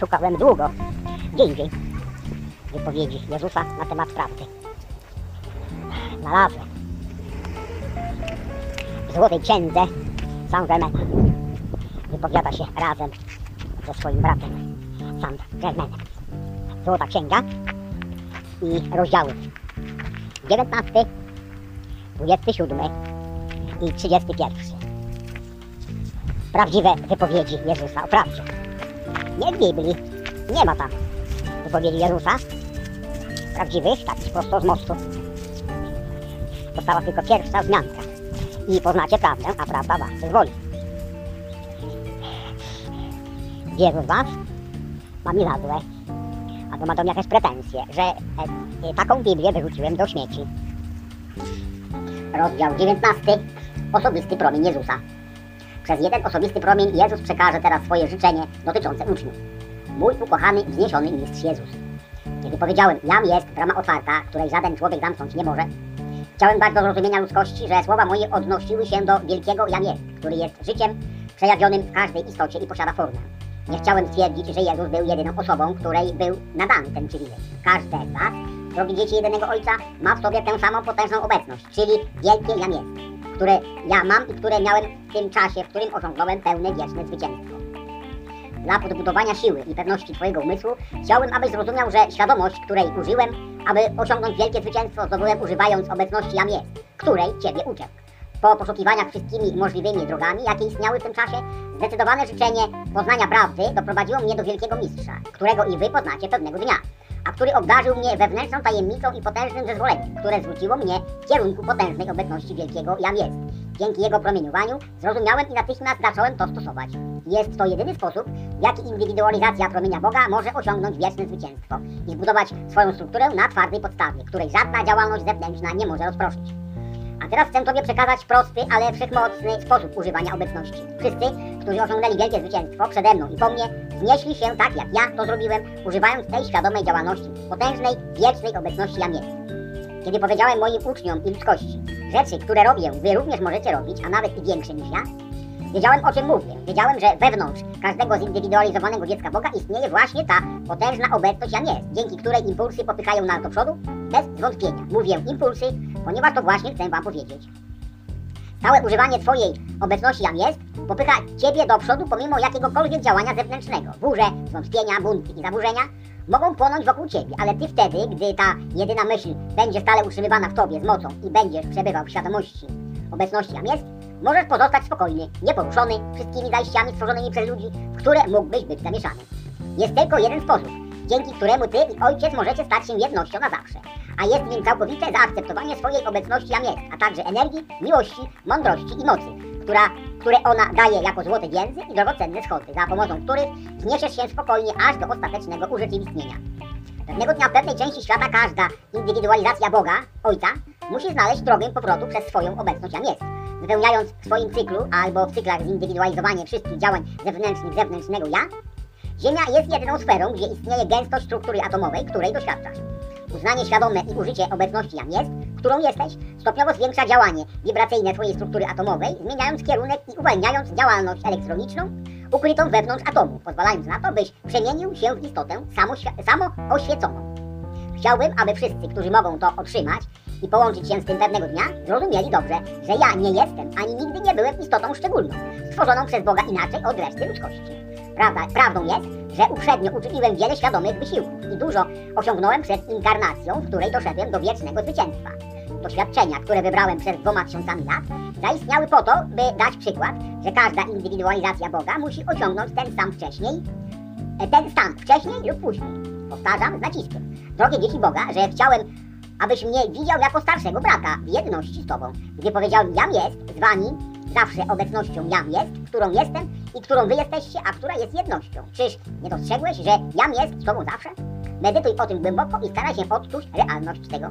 Szukałem długo, gdzie indziej, wypowiedzi Jezusa na temat prawdy. Znalazłem w Złotej Księdze Saint-Germain. Wypowiada się razem ze swoim bratem Saint-Germainem. Złota Księga i rozdziały 19, 27 i 31. Prawdziwe wypowiedzi Jezusa o prawdzie. Nie w Biblii, nie ma tam wypowiedzi Jezusa prawdziwych, takich prosto z mostu. Została tylko pierwsza wzmianka. I poznacie prawdę, a prawda was wyzwoli. Z was ma mi za złe, albo ma do mnie jakieś pretensje, że e, e, taką Biblię wyrzuciłem do śmieci. Rozdział 19. Osobisty promień Jezusa. Przez jeden osobisty promień Jezus przekaże teraz swoje życzenie dotyczące uczniów. Mój ukochany, wzniesiony mistrz Jezus. Kiedy powiedziałem, jam jest brama otwarta, której żaden człowiek zamknąć nie może, chciałem dać do zrozumienia ludzkości, że słowa moje odnosiły się do wielkiego jam jest, który jest życiem przejawionym w każdej istocie i posiada formę. Nie chciałem stwierdzić, że Jezus był jedyną osobą, której był nadany ten przywilej. Każde z was, drogi dzieci jedynego Ojca, ma w sobie tę samą potężną obecność, czyli wielkie jam jest, które ja mam i które miałem w tym czasie, w którym osiągnąłem pełne wieczne zwycięstwo. Dla podbudowania siły i pewności Twojego umysłu chciałbym, abyś zrozumiał, że świadomość, której użyłem, aby osiągnąć wielkie zwycięstwo, zdobyłem używając obecności jam jest, której Ciebie uczę. Po poszukiwaniach wszystkimi możliwymi drogami, jakie istniały w tym czasie, zdecydowane życzenie poznania prawdy doprowadziło mnie do wielkiego mistrza, którego i Wy poznacie pewnego dnia, a który obdarzył mnie wewnętrzną tajemnicą i potężnym zezwoleniem, które zwróciło mnie w kierunku potężnej obecności wielkiego jam jest. Dzięki jego promieniowaniu zrozumiałem i natychmiast zacząłem to stosować. Jest to jedyny sposób, w jaki indywidualizacja promienia Boga może osiągnąć wieczne zwycięstwo i zbudować swoją strukturę na twardej podstawie, której żadna działalność zewnętrzna nie może rozproszyć. A teraz chcę Tobie przekazać prosty, ale wszechmocny sposób używania obecności. Wszyscy, którzy osiągnęli wielkie zwycięstwo przede mną i po mnie, wznieśli się tak, jak ja to zrobiłem, używając tej świadomej działalności, potężnej, wiecznej obecności jam jest. Kiedy powiedziałem moim uczniom i ludzkości, rzeczy, które robię, Wy również możecie robić, a nawet i większe niż ja, wiedziałem o czym mówię. Wiedziałem, że wewnątrz każdego zindywidualizowanego dziecka Boga istnieje właśnie ta potężna obecność jam jest, dzięki której impulsy popychają nas do przodu, bez zwątpienia. Mówię impulsy, ponieważ to właśnie chcę Wam powiedzieć. Stałe używanie Twojej obecności jam jest popycha Ciebie do przodu pomimo jakiegokolwiek działania zewnętrznego. Burze, zwątpienia, bunty i zaburzenia mogą płonąć wokół Ciebie, ale Ty wtedy, gdy ta jedyna myśl będzie stale utrzymywana w Tobie z mocą i będziesz przebywał w świadomości obecności jam jest, możesz pozostać spokojny, nieporuszony wszystkimi zajściami stworzonymi przez ludzi, w które mógłbyś być zamieszany. Jest tylko jeden sposób, dzięki któremu Ty i Ojciec możecie stać się jednością na zawsze, a jest nim całkowite zaakceptowanie swojej obecności jam jest, a także energii, miłości, mądrości i mocy, która, które ona daje jako złote więzy i drogocenne schody, za pomocą których wzniesiesz się spokojnie aż do ostatecznego urzeczywistnienia. Pewnego dnia w pewnej części świata każda indywidualizacja Boga, Ojca, musi znaleźć drogę powrotu przez swoją obecność jam jest, wypełniając w swoim cyklu albo w cyklach zindywidualizowanie wszystkich działań zewnętrznych zewnętrznego ja, Ziemia jest jedyną sferą, gdzie istnieje gęstość struktury atomowej, której doświadczasz. Uznanie świadome i użycie obecności jam jest, którą jesteś, stopniowo zwiększa działanie wibracyjne Twojej struktury atomowej, zmieniając kierunek i uwalniając działalność elektroniczną ukrytą wewnątrz atomu, pozwalając na to, byś przemienił się w istotę samooświeconą. Chciałbym, aby wszyscy, którzy mogą to otrzymać i połączyć się z tym pewnego dnia, zrozumieli dobrze, że ja nie jestem ani nigdy nie byłem istotą szczególną, stworzoną przez Boga inaczej od reszty ludzkości. Prawda, prawdą jest, że uprzednio uczyniłem wiele świadomych wysiłków i dużo osiągnąłem przed inkarnacją, w której doszedłem do wiecznego zwycięstwa. Doświadczenia, które wybrałem przez dwoma tysiącami lat, zaistniały po to, by dać przykład, że każda indywidualizacja Boga musi osiągnąć ten sam wcześniej, ten stan wcześniej lub później. Powtarzam z naciskiem. Drogie dzieci Boga, że chciałem, abyś mnie widział jako starszego brata w jedności z Tobą. Gdy powiedziałem, jam jest z Wami, zawsze obecnością jam jest, którą jestem i którą wy jesteście, a która jest jednością. Czyż nie dostrzegłeś, że jam jest z tobą zawsze? Medytuj o tym głęboko i staraj się odczuć realność tego.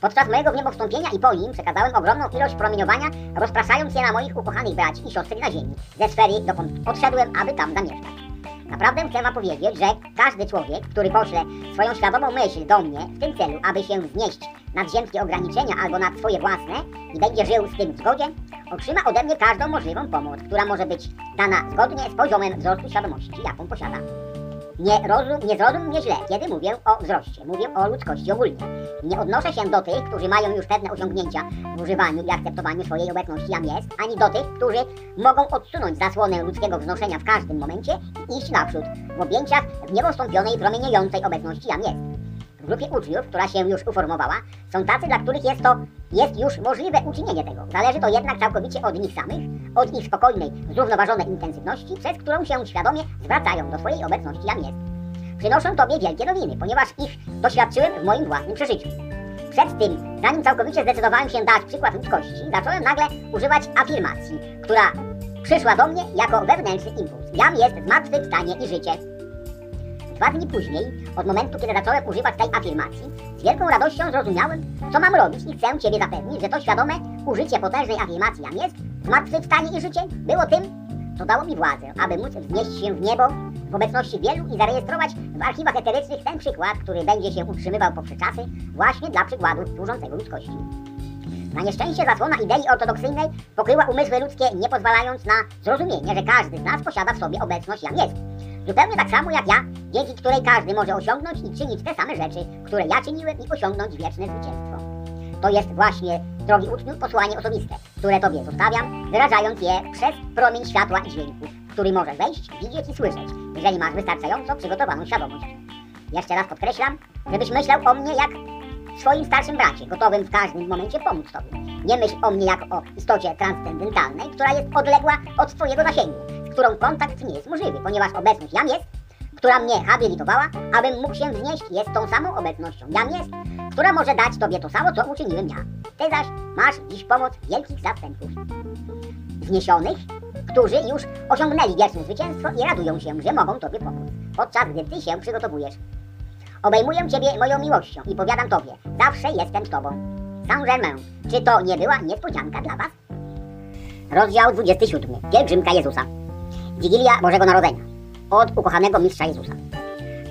Podczas mojego w niebo wstąpienia i po nim przekazałem ogromną ilość promieniowania, rozpraszając je na moich ukochanych braci i siostry na ziemi, ze sfery, dokąd odszedłem, aby tam zamieszkać. Naprawdę chcę wam powiedzieć, że każdy człowiek, który pośle swoją świadomą myśl do mnie w tym celu, aby się wznieść nad ziemskie ograniczenia albo nad swoje własne i będzie żył z tym w zgodzie, otrzyma ode mnie każdą możliwą pomoc, która może być dana zgodnie z poziomem wzrostu świadomości, jaką posiada. Nie, rozum, nie zrozum mnie źle, kiedy mówię o wzroście, mówię o ludzkości ogólnie. Nie odnoszę się do tych, którzy mają już pewne osiągnięcia w używaniu i akceptowaniu swojej obecności jam jest, ani do tych, którzy mogą odsunąć zasłonę ludzkiego wznoszenia w każdym momencie i iść naprzód, w objęciach w niebostąpionej, promieniejącej obecności jam jest. W grupie uczniów, która się już uformowała, są tacy, dla których jest to jest już możliwe uczynienie tego. Zależy to jednak całkowicie od nich samych, od ich spokojnej, zrównoważonej intensywności, przez którą się świadomie zwracają do swojej obecności jam jest. Przynoszą Tobie wielkie nowiny, ponieważ ich doświadczyłem w moim własnym przeżyciu. Przed tym, zanim całkowicie zdecydowałem się dać przykład ludzkości, zacząłem nagle używać afirmacji, która przyszła do mnie jako wewnętrzny impuls. Jam jest zmartwychwstanie i życie. Dwa dni później, od momentu, kiedy zacząłem używać tej afirmacji, z wielką radością zrozumiałem, co mam robić i chcę Ciebie zapewnić, że to świadome użycie potężnej afirmacji jam jest, zmartwychwstanie i życie, było tym, co dało mi władzę, aby móc wznieść się w niebo w obecności wielu i zarejestrować w archiwach eterycznych ten przykład, który będzie się utrzymywał poprzez czasy, właśnie dla przykładu służącego ludzkości. Na nieszczęście zasłona idei ortodoksyjnej pokryła umysły ludzkie, nie pozwalając na zrozumienie, że każdy z nas posiada w sobie obecność jam jest. Zupełnie tak samo jak ja, dzięki której każdy może osiągnąć i czynić te same rzeczy, które ja czyniłem i osiągnąć wieczne zwycięstwo. To jest właśnie, drogi uczniu, posłanie osobiste, które Tobie zostawiam, wyrażając je przez promień światła i dźwięku, który możesz wejść, widzieć i słyszeć, jeżeli masz wystarczająco przygotowaną świadomość. Jeszcze raz podkreślam, żebyś myślał o mnie jak swoim starszym bracie, gotowym w każdym momencie pomóc Tobie. Nie myśl o mnie jak o istocie transcendentalnej, która jest odległa od Twojego zasięgu, z którą kontakt nie jest możliwy, ponieważ obecność jam jest, która mnie habilitowała, abym mógł się wznieść, jest tą samą obecnością jam jest, która może dać Tobie to samo, co uczyniłem ja. Ty zaś masz dziś pomoc wielkich zastępów. Wzniesionych, którzy już osiągnęli wieczne zwycięstwo i radują się, że mogą Tobie pomóc, podczas gdy Ty się przygotowujesz. Obejmuję Ciebie moją miłością i powiadam Tobie, zawsze jestem z Tobą. Saint-Germain, czy to nie była niespodzianka dla Was? Rozdział 27. Pielgrzymka Jezusa. Wigilia Bożego Narodzenia. Od ukochanego Mistrza Jezusa.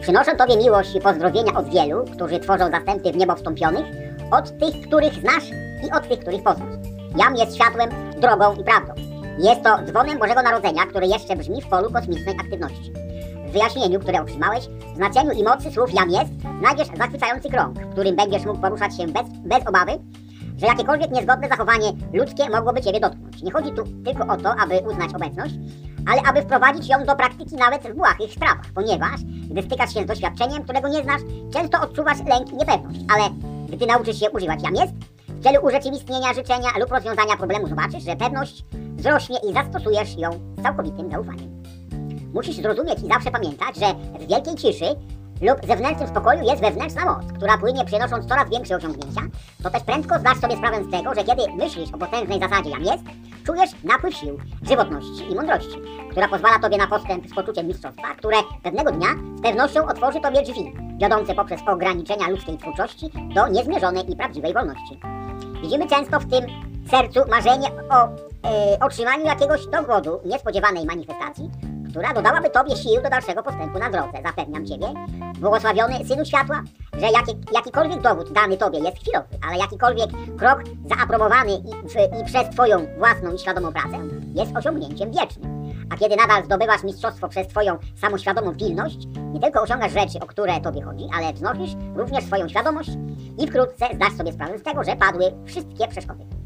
Przynoszę Tobie miłość i pozdrowienia od wielu, którzy tworzą zastępy w niebo wstąpionych, od tych, których znasz i od tych, których poznasz. Jam jest światłem, drogą i prawdą. Jest to dzwonem Bożego Narodzenia, który jeszcze brzmi w polu kosmicznej aktywności. Wyjaśnieniu, które otrzymałeś, znaczeniu i mocy słów jam jest, znajdziesz zachwycający krąg, w którym będziesz mógł poruszać się bez, bez obawy, że jakiekolwiek niezgodne zachowanie ludzkie mogłoby Ciebie dotknąć. Nie chodzi tu tylko o to, aby uznać obecność, ale aby wprowadzić ją do praktyki nawet w błahych sprawach, ponieważ gdy stykasz się z doświadczeniem, którego nie znasz, często odczuwasz lęk i niepewność, ale gdy nauczysz się używać jam jest, w celu urzeczywistnienia życzenia lub rozwiązania problemu zobaczysz, że pewność wzrośnie i zastosujesz ją z całkowitym zaufaniem. Musisz zrozumieć i zawsze pamiętać, że w wielkiej ciszy lub zewnętrznym spokoju jest wewnętrzna moc, która płynie przynosząc coraz większe osiągnięcia, to też prędko zdasz sobie sprawę z tego, że kiedy myślisz o potężnej zasadzie jam jest, czujesz napływ sił, żywotności i mądrości, która pozwala Tobie na postęp z poczuciem mistrzostwa, które pewnego dnia z pewnością otworzy Tobie drzwi, wiodące poprzez ograniczenia ludzkiej twórczości do niezmierzonej i prawdziwej wolności. Widzimy często w tym sercu marzenie o e, otrzymaniu jakiegoś dowodu niespodziewanej manifestacji, która dodałaby Tobie sił do dalszego postępu na drodze. Zapewniam Ciebie, błogosławiony Synu Światła, że jaki, jakikolwiek dowód dany Tobie jest chwilowy, ale jakikolwiek krok zaaprobowany i, w, i przez Twoją własną i świadomą pracę jest osiągnięciem wiecznym. A kiedy nadal zdobywasz mistrzostwo przez Twoją samoświadomą pilność, nie tylko osiągasz rzeczy, o które Tobie chodzi, ale wznosisz również swoją świadomość i wkrótce zdasz sobie sprawę z tego, że padły wszystkie przeszkody.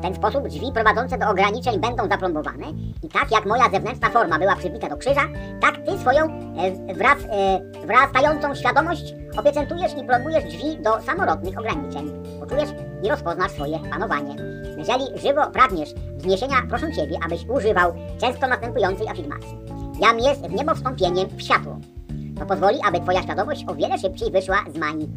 W ten sposób drzwi prowadzące do ograniczeń będą zaplombowane i tak jak moja zewnętrzna forma była przybita do krzyża, tak Ty swoją e, wraz, e, świadomość opieczętujesz i plombujesz drzwi do samorodnych ograniczeń. Poczujesz i rozpoznasz swoje panowanie. Jeżeli żywo pragniesz wzniesienia, proszę Ciebie, abyś używał często następującej afirmacji. Jam jest w niebo wstąpieniem w światło. To pozwoli, aby Twoja świadomość o wiele szybciej wyszła z mani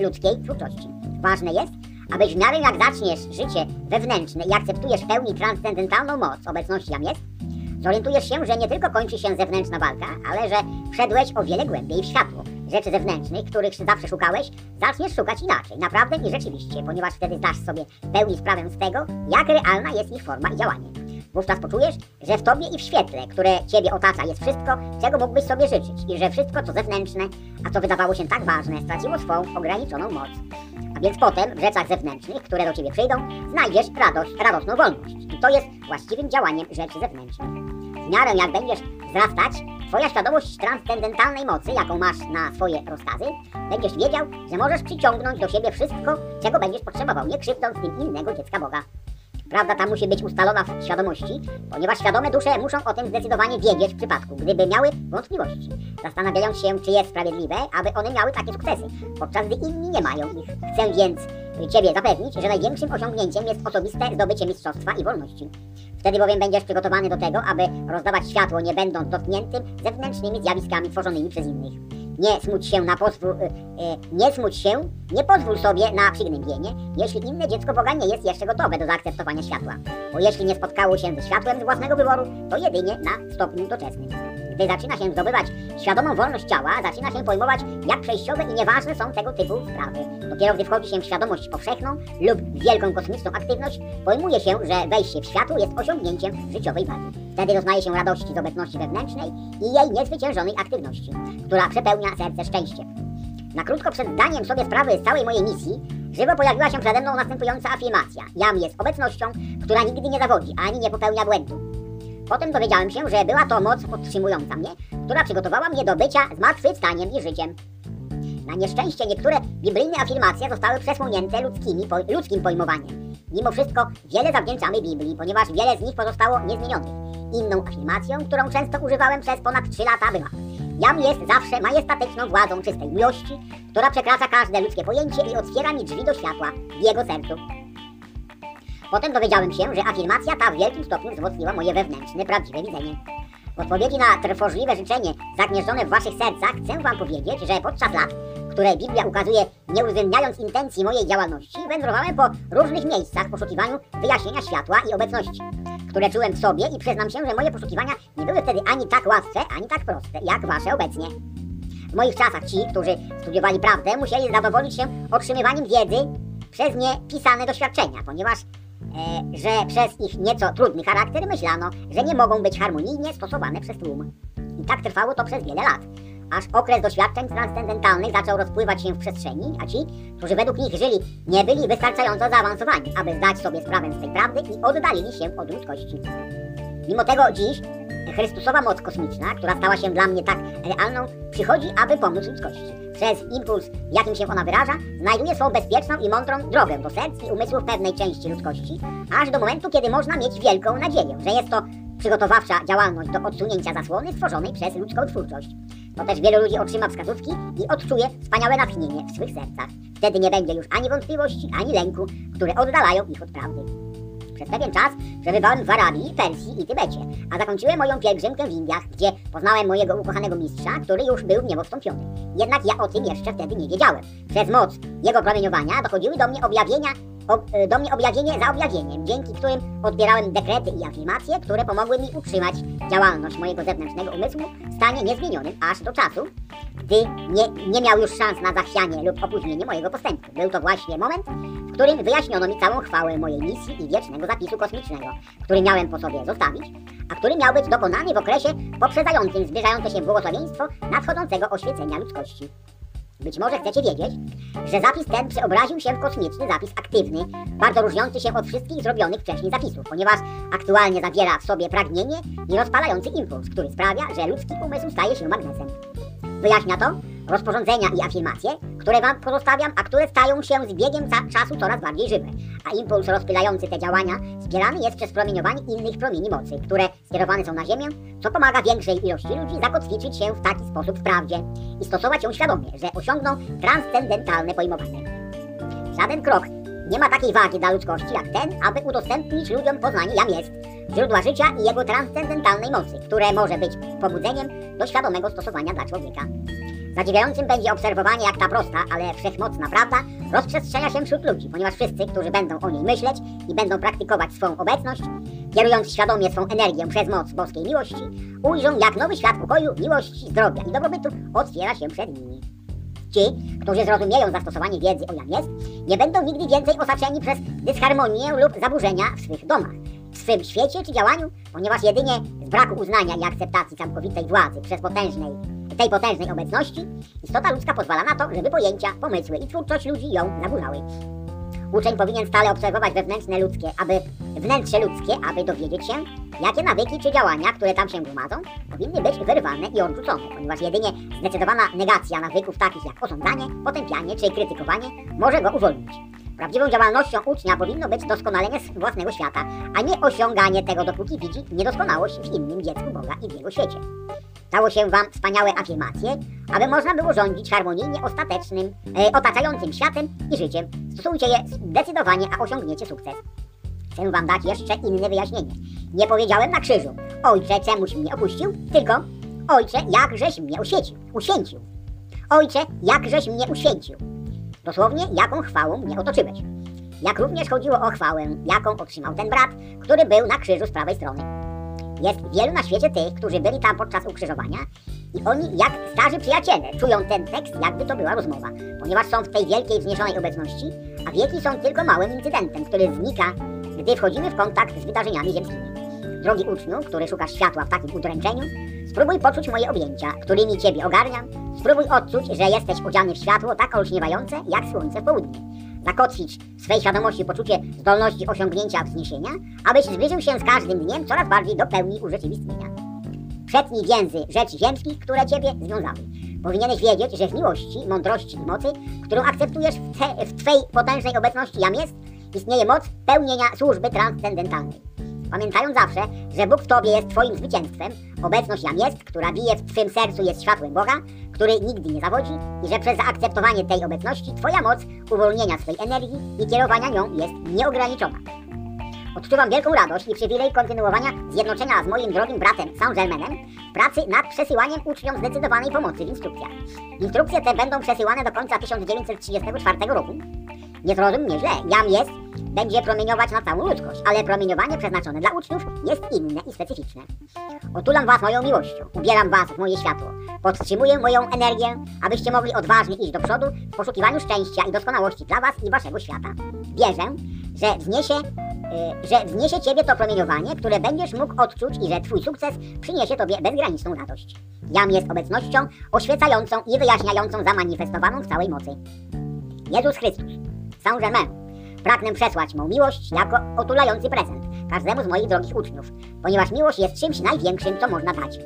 ludzkiej twórczości. Ważne jest, abyś w miarę jak zaczniesz życie wewnętrzne i akceptujesz w pełni transcendentalną moc obecności jam jest, zorientujesz się, że nie tylko kończy się zewnętrzna walka, ale że wszedłeś o wiele głębiej w światło. Rzeczy zewnętrznych, których zawsze szukałeś, zaczniesz szukać inaczej, naprawdę i rzeczywiście, ponieważ wtedy zdasz sobie w pełni sprawę z tego, jak realna jest ich forma i działanie. Wówczas poczujesz, że w tobie i w świetle, które ciebie otacza, jest wszystko, czego mógłbyś sobie życzyć i że wszystko, co zewnętrzne, a co wydawało się tak ważne, straciło swą ograniczoną moc. Więc potem w rzeczach zewnętrznych, które do ciebie przyjdą, znajdziesz radość, radosną wolność. I to jest właściwym działaniem rzeczy zewnętrznych. W miarę jak będziesz wzrastać, twoja świadomość transcendentalnej mocy, jaką masz na swoje rozkazy, będziesz wiedział, że możesz przyciągnąć do siebie wszystko, czego będziesz potrzebował, nie krzywdząc tym innego dziecka Boga. Prawda ta musi być ustalona w świadomości, ponieważ świadome dusze muszą o tym zdecydowanie wiedzieć w przypadku, gdyby miały wątpliwości, zastanawiając się, czy jest sprawiedliwe, aby one miały takie sukcesy, podczas gdy inni nie mają ich. Chcę więc Ciebie zapewnić, że największym osiągnięciem jest osobiste zdobycie mistrzostwa i wolności. Wtedy bowiem będziesz przygotowany do tego, aby rozdawać światło, nie będąc dotkniętym zewnętrznymi zjawiskami tworzonymi przez innych. Nie smuć się na pozwól, y, y, nie smuć się, nie pozwól sobie na przygnębienie, jeśli inne dziecko Boga nie jest jeszcze gotowe do zaakceptowania światła. Bo jeśli nie spotkało się ze światłem z własnego wyboru, to jedynie na stopniu doczesnym. Gdy zaczyna się zdobywać świadomą wolność ciała, zaczyna się pojmować, jak przejściowe i nieważne są tego typu sprawy. Dopiero gdy wchodzi się w świadomość powszechną lub wielką kosmiczną aktywność, pojmuje się, że wejście w światło jest osiągnięciem życiowej wagi. Wtedy doznaje się radości z obecności wewnętrznej i jej niezwyciężonej aktywności, która przepełnia serce szczęściem. Na krótko przed zdaniem sobie sprawy z całej mojej misji, żywo pojawiła się przede mną następująca afirmacja. Jam jest obecnością, która nigdy nie zawodzi, ani nie popełnia błędu. Potem dowiedziałem się, że była to moc podtrzymująca mnie, która przygotowała mnie do bycia zmartwychwstaniem i życiem. Na nieszczęście niektóre biblijne afirmacje zostały przesłonięte ludzkimi, po, ludzkim pojmowaniem. Mimo wszystko wiele zawdzięczamy Biblii, ponieważ wiele z nich pozostało niezmienionych. Inną afirmacją, którą często używałem przez ponad 3 lata była Jam jest zawsze majestatyczną władzą czystej miłości, która przekracza każde ludzkie pojęcie i otwiera mi drzwi do światła w jego sercu. Potem dowiedziałem się, że afirmacja ta w wielkim stopniu wzmocniła moje wewnętrzne, prawdziwe widzenie. W odpowiedzi na trwożliwe życzenie zagnieżdżone w waszych sercach chcę wam powiedzieć, że podczas lat, które Biblia ukazuje, nie uwzględniając intencji mojej działalności, wędrowałem po różnych miejscach w poszukiwaniu wyjaśnienia światła i obecności, które czułem w sobie i przyznam się, że moje poszukiwania nie były wtedy ani tak łatwe, ani tak proste, jak wasze obecnie. W moich czasach ci, którzy studiowali prawdę, musieli zadowolić się otrzymywaniem wiedzy przez nie pisane doświadczenia, ponieważ e, że przez ich nieco trudny charakter myślano, że nie mogą być harmonijnie stosowane przez tłum. I tak trwało to przez wiele lat, aż okres doświadczeń transcendentalnych zaczął rozpływać się w przestrzeni, a ci, którzy według nich żyli, nie byli wystarczająco zaawansowani, aby zdać sobie sprawę z tej prawdy i oddalili się od ludzkości. Mimo tego dziś Chrystusowa moc kosmiczna, która stała się dla mnie tak realną, przychodzi, aby pomóc ludzkości. Przez impuls, jakim się ona wyraża, znajduje swą bezpieczną i mądrą drogę do serc i umysłów pewnej części ludzkości, aż do momentu, kiedy można mieć wielką nadzieję, że jest to przygotowawcza działalność do odsunięcia zasłony stworzonej przez ludzką twórczość. To też wielu ludzi otrzyma wskazówki i odczuje wspaniałe natchnienie w swych sercach. Wtedy nie będzie już ani wątpliwości, ani lęku, które oddalają ich od prawdy. Przez pewien czas przebywałem w Arabii, Persji i Tybecie, a zakończyłem moją pielgrzymkę w Indiach, gdzie poznałem mojego ukochanego mistrza, który już był w niebo wstąpiony. Jednak ja o tym jeszcze wtedy nie wiedziałem. Przez moc jego promieniowania dochodziły do mnie objawienia ob, do mnie objawienie za objawieniem, dzięki którym odbierałem dekrety i afirmacje, które pomogły mi utrzymać działalność mojego zewnętrznego umysłu w stanie niezmienionym aż do czasu, gdy nie, nie miał już szans na zachwianie lub opóźnienie mojego postępu. Był to właśnie moment, w którym wyjaśniono mi całą chwałę mojej misji i wiecznego zapisu kosmicznego, który miałem po sobie zostawić, a który miał być dokonany w okresie poprzedzającym zbliżające się błogosławieństwo nadchodzącego oświecenia ludzkości. Być może chcecie wiedzieć, że zapis ten przeobraził się w kosmiczny zapis aktywny, bardzo różniący się od wszystkich zrobionych wcześniej zapisów, ponieważ aktualnie zawiera w sobie pragnienie i rozpalający impuls, który sprawia, że ludzki umysł staje się magnesem. Wyjaśnia to rozporządzenia i afirmacje, które Wam pozostawiam, a które stają się z biegiem czasu coraz bardziej żywe. A impuls rozpylający te działania zbierany jest przez promieniowanie innych promieni mocy, które skierowane są na Ziemię, co pomaga większej ilości ludzi zakotwiczyć się w taki sposób w prawdzie i stosować ją świadomie, że osiągną transcendentalne pojmowanie. Żaden krok nie ma takiej wagi dla ludzkości jak ten, aby udostępnić ludziom poznanie jam jest, źródła życia i jego transcendentalnej mocy, które może być pobudzeniem do świadomego stosowania dla człowieka. Zadziwiającym będzie obserwowanie, jak ta prosta, ale wszechmocna prawda rozprzestrzenia się wśród ludzi, ponieważ wszyscy, którzy będą o niej myśleć i będą praktykować swą obecność, kierując świadomie swą energię przez moc boskiej miłości, ujrzą, jak nowy świat pokoju, miłości, zdrowia i dobrobytu otwiera się przed nimi. Ci, którzy zrozumieją zastosowanie wiedzy o jam jest, nie będą nigdy więcej osaczeni przez dysharmonię lub zaburzenia w swych domach, w swym świecie czy działaniu, ponieważ jedynie z braku uznania i akceptacji całkowitej władzy przez potężnej tej potężnej obecności, istota ludzka pozwala na to, żeby pojęcia, pomysły i twórczość ludzi ją zaburzały. Uczeń powinien stale obserwować wewnętrzne ludzkie, aby wnętrze ludzkie, aby dowiedzieć się, jakie nawyki czy działania, które tam się gromadzą, powinny być wyrwane i odrzucone, ponieważ jedynie zdecydowana negacja nawyków takich jak osądzanie, potępianie czy krytykowanie może go uwolnić. Prawdziwą działalnością ucznia powinno być doskonalenie własnego świata, a nie osiąganie tego, dopóki widzi niedoskonałość w innym dziecku Boga i w jego świecie. Stało się Wam wspaniałe afirmacje, aby można było rządzić harmonijnie ostatecznym, e, otaczającym światem i życiem. Stosujcie je zdecydowanie, a osiągniecie sukces. Chcę Wam dać jeszcze inne wyjaśnienie. Nie powiedziałem na krzyżu, Ojcze, czemuś mnie opuścił, tylko Ojcze, jakżeś mnie oświecił, uświęcił. Ojcze, jakżeś mnie uświęcił. Dosłownie, jaką chwałą mnie otoczyłeś. Jak również chodziło o chwałę, jaką otrzymał ten brat, który był na krzyżu z prawej strony. Jest wielu na świecie tych, którzy byli tam podczas ukrzyżowania i oni, jak starzy przyjaciele, czują ten tekst, jakby to była rozmowa, ponieważ są w tej wielkiej wzniesionej obecności, a wieki są tylko małym incydentem, który znika, gdy wchodzimy w kontakt z wydarzeniami ziemskimi. Drogi uczniu, który szukasz światła w takim udręczeniu, spróbuj poczuć moje objęcia, którymi Ciebie ogarniam, spróbuj odczuć, że jesteś odziany w światło tak olśniewające, jak słońce w południe. Zakotwicz w swej świadomości poczucie zdolności osiągnięcia wzniesienia, abyś zbliżył się z każdym dniem coraz bardziej do pełni urzeczywistnienia. Przetnij więzy rzeczy ziemskich, które Ciebie związały. Powinieneś wiedzieć, że w miłości, mądrości i mocy, którą akceptujesz w, te, w Twej potężnej obecności jam jest, istnieje moc pełnienia służby transcendentalnej. Pamiętając zawsze, że Bóg w Tobie jest Twoim zwycięstwem, obecność jam jest, która bije w Twym sercu jest światłem Boga, który nigdy nie zawodzi i że przez zaakceptowanie tej obecności Twoja moc uwolnienia swej energii i kierowania nią jest nieograniczona. Odczuwam wielką radość i przywilej kontynuowania zjednoczenia z moim drogim bratem Saint-Germainem pracy nad przesyłaniem uczniom zdecydowanej pomocy w instrukcjach. Instrukcje te będą przesyłane do końca 1934 roku. Nie zrozum mnie źle, jam jest, będzie promieniować na całą ludzkość, ale promieniowanie przeznaczone dla uczniów jest inne i specyficzne. Otulam was moją miłością, ubieram was w moje światło, podtrzymuję moją energię, abyście mogli odważnie iść do przodu w poszukiwaniu szczęścia i doskonałości dla was i waszego świata. Wierzę, że wzniesie y, że wzniesie Ciebie to promieniowanie, które będziesz mógł odczuć i że Twój sukces przyniesie Tobie bezgraniczną radość. Jam jest obecnością oświecającą i wyjaśniającą zamanifestowaną w całej mocy. Jezus Chrystus, Saint-Germain, pragnę przesłać mą miłość jako otulający prezent każdemu z moich drogich uczniów, ponieważ miłość jest czymś największym, co można dać.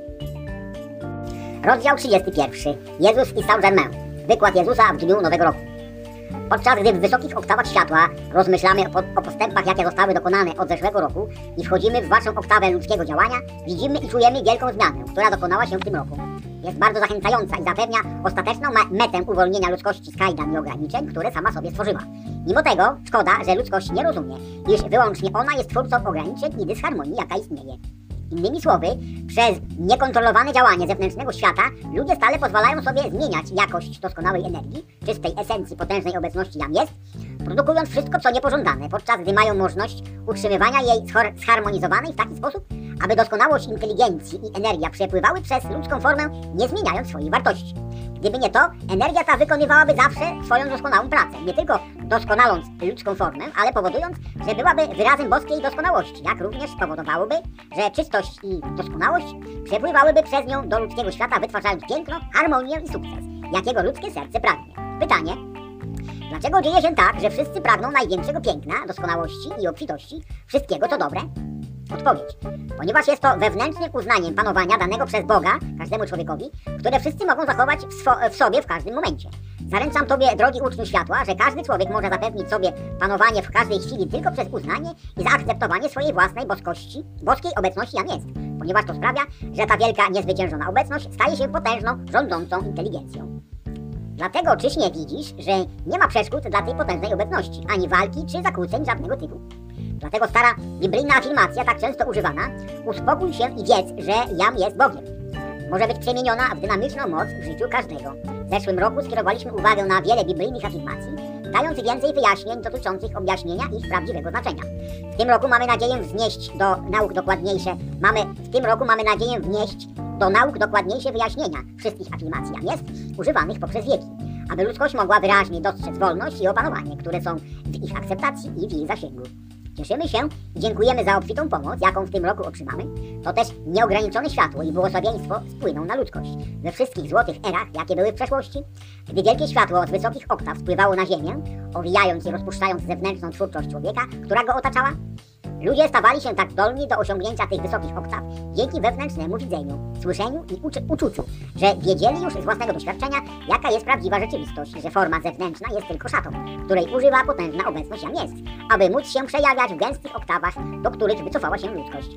Rozdział 31. Jezus i Saint-Germain. Wykład Jezusa w dniu Nowego Roku. Podczas gdy w wysokich oktawach światła rozmyślamy o, o postępach, jakie zostały dokonane od zeszłego roku i wchodzimy w waszą oktawę ludzkiego działania, widzimy i czujemy wielką zmianę, która dokonała się w tym roku. Jest bardzo zachęcająca i zapewnia ostateczną me- metę uwolnienia ludzkości z kajdan i ograniczeń, które sama sobie stworzyła. Mimo tego szkoda, że ludzkość nie rozumie, iż wyłącznie ona jest twórcą ograniczeń i dysharmonii, jaka istnieje. Innymi słowy, przez niekontrolowane działanie zewnętrznego świata ludzie stale pozwalają sobie zmieniać jakość doskonałej energii, czystej esencji potężnej obecności jam jest, produkując wszystko, co niepożądane, podczas gdy mają możliwość utrzymywania jej zharmonizowanej w taki sposób, aby doskonałość inteligencji i energia przepływały przez ludzką formę, nie zmieniając swojej wartości. Gdyby nie to, energia ta wykonywałaby zawsze swoją doskonałą pracę, nie tylko doskonaląc ludzką formę, ale powodując, że byłaby wyrazem boskiej doskonałości, jak również spowodowałoby, że czystość i doskonałość przepływałyby przez nią do ludzkiego świata, wytwarzając piękno, harmonię i sukces, jakiego ludzkie serce pragnie. Pytanie, Dlaczego dzieje się tak, że wszyscy pragną największego piękna, doskonałości i obfitości, wszystkiego co dobre? Odpowiedź. Ponieważ jest to wewnętrznym uznaniem panowania danego przez Boga każdemu człowiekowi, które wszyscy mogą zachować w, w sobie w każdym momencie. Zaręczam Tobie, drogi uczniu światła, że każdy człowiek może zapewnić sobie panowanie w każdej chwili tylko przez uznanie i zaakceptowanie swojej własnej boskości, boskiej obecności jam jest, ponieważ to sprawia, że ta wielka, niezwyciężona obecność staje się potężną, rządzącą inteligencją. Dlatego czyś nie widzisz, że nie ma przeszkód dla tej potężnej obecności, ani walki czy zakłóceń żadnego typu. Dlatego stara biblijna afirmacja, tak często używana, uspokój się i wiedz, że jam jest Bogiem. Może być przemieniona w dynamiczną moc w życiu każdego. W zeszłym roku skierowaliśmy uwagę na wiele biblijnych afirmacji, dając więcej wyjaśnień dotyczących objaśnienia ich prawdziwego znaczenia. W tym roku mamy nadzieję wznieść do nauk dokładniejsze, mamy, w tym roku mamy nadzieję wnieść do nauk dokładniejsze wyjaśnienia wszystkich afirmacji, a jest używanych poprzez wieki, aby ludzkość mogła wyraźnie dostrzec wolność i opanowanie, które są w ich akceptacji i w jej zasięgu. Cieszymy się i dziękujemy za obfitą pomoc, jaką w tym roku otrzymamy. To też nieograniczone światło i błogosławieństwo spłyną na ludzkość. We wszystkich złotych erach, jakie były w przeszłości, gdy wielkie światło z wysokich oktaw spływało na ziemię, owijając i rozpuszczając zewnętrzną twórczość człowieka, która go otaczała, Ludzie stawali się tak zdolni do osiągnięcia tych wysokich oktaw dzięki wewnętrznemu widzeniu, słyszeniu i uczy, uczuciu, że wiedzieli już z własnego doświadczenia, jaka jest prawdziwa rzeczywistość, że forma zewnętrzna jest tylko szatą, której używa potężna obecność jam jest, aby móc się przejawiać w gęstych oktawach, do których wycofała się ludzkość.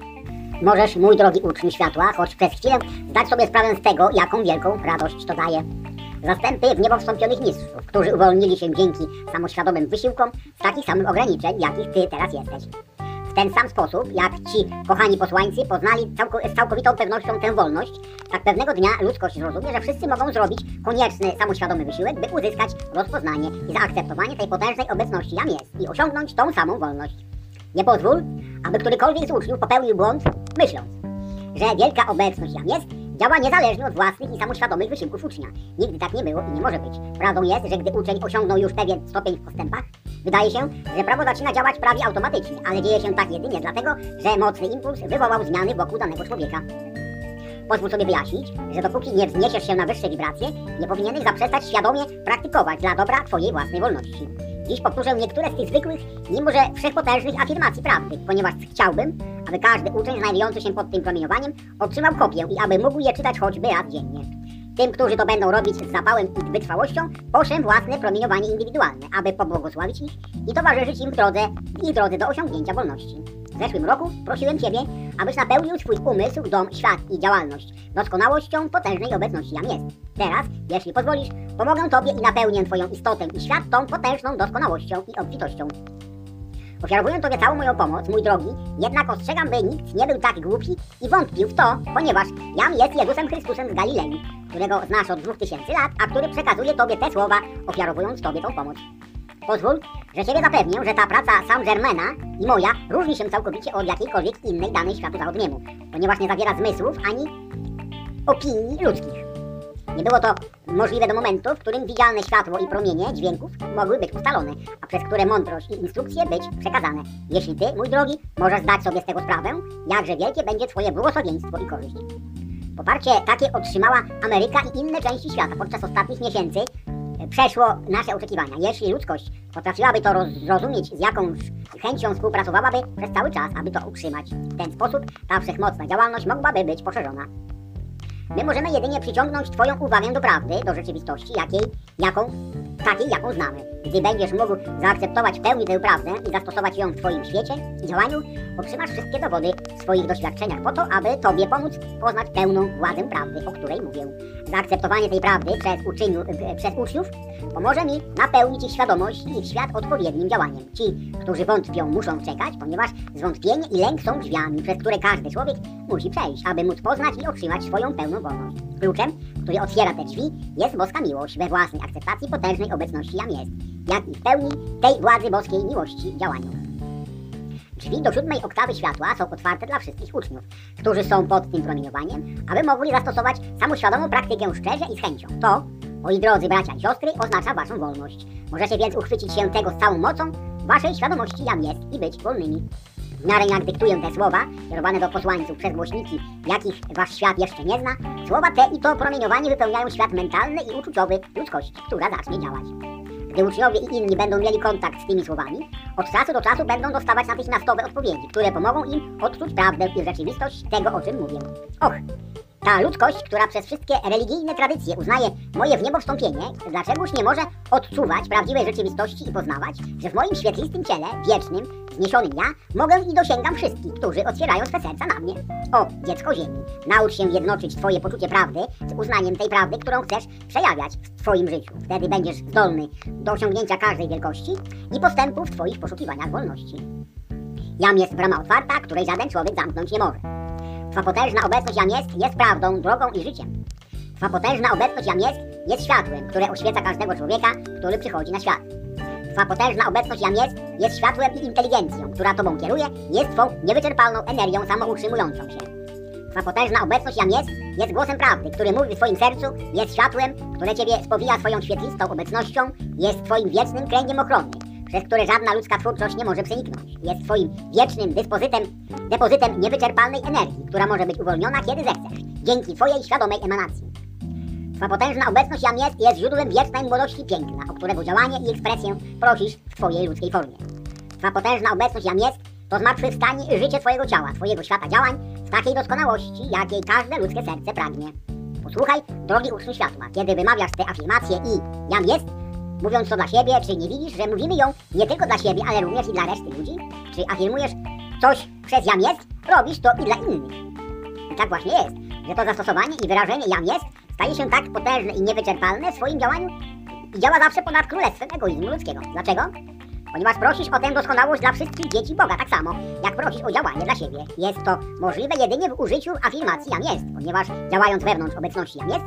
Możesz, mój drogi uczniu światła, choć przez chwilę zdać sobie sprawę z tego, jaką wielką radość to daje. Zastępy w niebo wstąpionych mistrzów, którzy uwolnili się dzięki samoświadomym wysiłkom z takich samych ograniczeń, jakich ty teraz jesteś ten sam sposób, jak ci kochani posłańcy poznali całko, z całkowitą pewnością tę wolność, tak pewnego dnia ludzkość zrozumie, że wszyscy mogą zrobić konieczny, samoświadomy wysiłek, by uzyskać rozpoznanie i zaakceptowanie tej potężnej obecności jam jest i osiągnąć tą samą wolność. Nie pozwól, aby którykolwiek z uczniów popełnił błąd, myśląc, że wielka obecność jam jest działa niezależnie od własnych i samoświadomych wysiłków ucznia. Nigdy tak nie było i nie może być. Prawdą jest, że gdy uczeń osiągnął już pewien stopień w postępach, wydaje się, że prawo zaczyna działać prawie automatycznie, ale dzieje się tak jedynie dlatego, że mocny impuls wywołał zmiany wokół danego człowieka. Pozwól sobie wyjaśnić, że dopóki nie wzniesiesz się na wyższe wibracje, nie powinieneś zaprzestać świadomie praktykować dla dobra Twojej własnej wolności. Dziś powtórzę niektóre z tych zwykłych, mimo że wszechpotężnych afirmacji prawdy, ponieważ chciałbym, aby każdy uczeń znajdujący się pod tym promieniowaniem otrzymał kopię i aby mógł je czytać choćby raz dziennie. Tym, którzy to będą robić z zapałem i wytrwałością, poszłem własne promieniowanie indywidualne, aby pobłogosławić ich i towarzyszyć im w drodze, w ich drodze do osiągnięcia wolności. W zeszłym roku prosiłem Ciebie, abyś napełnił Twój umysł, dom, świat i działalność doskonałością potężnej obecności jam jest. Teraz, jeśli pozwolisz, pomogę Tobie i napełnię Twoją istotę i świat tą potężną doskonałością i obfitością. Ofiarowuję Tobie całą moją pomoc, mój drogi, jednak ostrzegam, by nikt nie był tak głupi i wątpił w to, ponieważ jam jest Jezusem Chrystusem z Galilei, którego znasz od dwóch tysięcy lat, a który przekazuje Tobie te słowa, ofiarowując Tobie tą pomoc. Pozwól, że Ciebie zapewnię, że ta praca Saint-Germaina i moja różni się całkowicie od jakiejkolwiek innej danej światu zachodniemu, ponieważ nie zawiera zmysłów ani opinii ludzkich. Nie było to możliwe do momentu, w którym widzialne światło i promienie dźwięków mogły być ustalone, a przez które mądrość i instrukcje być przekazane. Jeśli Ty, mój drogi, możesz zdać sobie z tego sprawę, jakże wielkie będzie Twoje błogosławieństwo i korzyść. Poparcie takie otrzymała Ameryka i inne części świata podczas ostatnich miesięcy przeszło nasze oczekiwania. Jeśli ludzkość potrafiłaby to zrozumieć, z jakąś chęcią współpracowałaby przez cały czas, aby to utrzymać. W ten sposób ta wszechmocna działalność mogłaby być poszerzona. My możemy jedynie przyciągnąć Twoją uwagę do prawdy, do rzeczywistości, jakiej, jaką, takiej, jaką znamy. Gdy będziesz mógł zaakceptować w pełni tę prawdę i zastosować ją w Twoim świecie i działaniu, otrzymasz wszystkie dowody w swoich doświadczeniach po to, aby Tobie pomóc poznać pełną władzę prawdy, o której mówię. Zaakceptowanie tej prawdy przez, uczyniu, e, przez uczniów pomoże mi napełnić ich świadomość i ich świat odpowiednim działaniem. Ci, którzy wątpią, muszą czekać, ponieważ zwątpienie i lęk są drzwiami, przez które każdy człowiek musi przejść, aby móc poznać i otrzymać swoją pełną wolność. Kluczem, który otwiera te drzwi, jest boska miłość we własnej akceptacji potężnej obecności jam jest, jak i w pełni tej władzy boskiej miłości działaniu. Drzwi do siódmej oktawy światła są otwarte dla wszystkich uczniów, którzy są pod tym promieniowaniem, aby mogli zastosować samoświadomą praktykę szczerze i z chęcią. To, moi drodzy bracia i siostry, oznacza waszą wolność. Możecie więc uchwycić się tego z całą mocą waszej świadomości jam jest i być wolnymi. W miarę jak dyktuję te słowa, kierowane do posłańców przez głośniki, jakich wasz świat jeszcze nie zna, słowa te i to promieniowanie wypełniają świat mentalny i uczuciowy ludzkości, która zacznie działać. Gdy uczniowie i inni będą mieli kontakt z tymi słowami, od czasu do czasu będą dostawać natychmiastowe odpowiedzi, które pomogą im odczuć prawdę i rzeczywistość tego, o czym mówię. Och, ta ludzkość, która przez wszystkie religijne tradycje uznaje moje w niebo wstąpienie, dlaczegoż nie może odczuwać prawdziwej rzeczywistości i poznawać, że w moim świetlistym ciele, wiecznym, zniesionym ja, mogę i dosięgam wszystkich, którzy otwierają swe serca na mnie. O, dziecko ziemi, naucz się jednoczyć Twoje poczucie prawdy z uznaniem tej prawdy, którą chcesz przejawiać w Twoim życiu. Wtedy będziesz zdolny do osiągnięcia każdej wielkości i postępu w Twoich poszukiwaniach wolności. Jam jest brama otwarta, której żaden człowiek zamknąć nie może. Twa potężna obecność jam jest, jest prawdą, drogą i życiem. Twa potężna obecność jam jest, jest światłem, które oświeca każdego człowieka, który przychodzi na świat. Twa potężna obecność jam jest, jest światłem i inteligencją, która Tobą kieruje, jest Twą niewyczerpalną energią samoutrzymującą się. Twa potężna obecność jam jest, jest głosem prawdy, który mówi w Twoim sercu, jest światłem, które Ciebie spowija swoją świetlistą obecnością, jest Twoim wiecznym kręgiem ochrony, przez które żadna ludzka twórczość nie może przeniknąć. Jest twoim wiecznym dyspozytem, depozytem niewyczerpalnej energii, która może być uwolniona kiedy zechcesz, dzięki twojej świadomej emanacji. Twa potężna obecność jam jest jest źródłem wiecznej młodości piękna, o którego działanie i ekspresję prosisz w twojej ludzkiej formie. Twa potężna obecność jam jest to zmartwychwstanie i życie twojego ciała, twojego świata działań w takiej doskonałości, jakiej każde ludzkie serce pragnie. Posłuchaj, drogi uczniu światła, kiedy wymawiasz te afirmacje i jam jest, mówiąc to dla siebie, czy nie widzisz, że mówimy ją nie tylko dla siebie, ale również i dla reszty ludzi? Czy afirmujesz coś przez jam jest, robisz to i dla innych? I tak właśnie jest, że to zastosowanie i wyrażenie jam jest staje się tak potężne i niewyczerpalne w swoim działaniu i działa zawsze ponad królestwem egoizmu ludzkiego. Dlaczego? Ponieważ prosisz o tę doskonałość dla wszystkich dzieci Boga, tak samo jak prosisz o działanie dla siebie. Jest to możliwe jedynie w użyciu afirmacji jam jest, ponieważ działając wewnątrz obecności jam jest,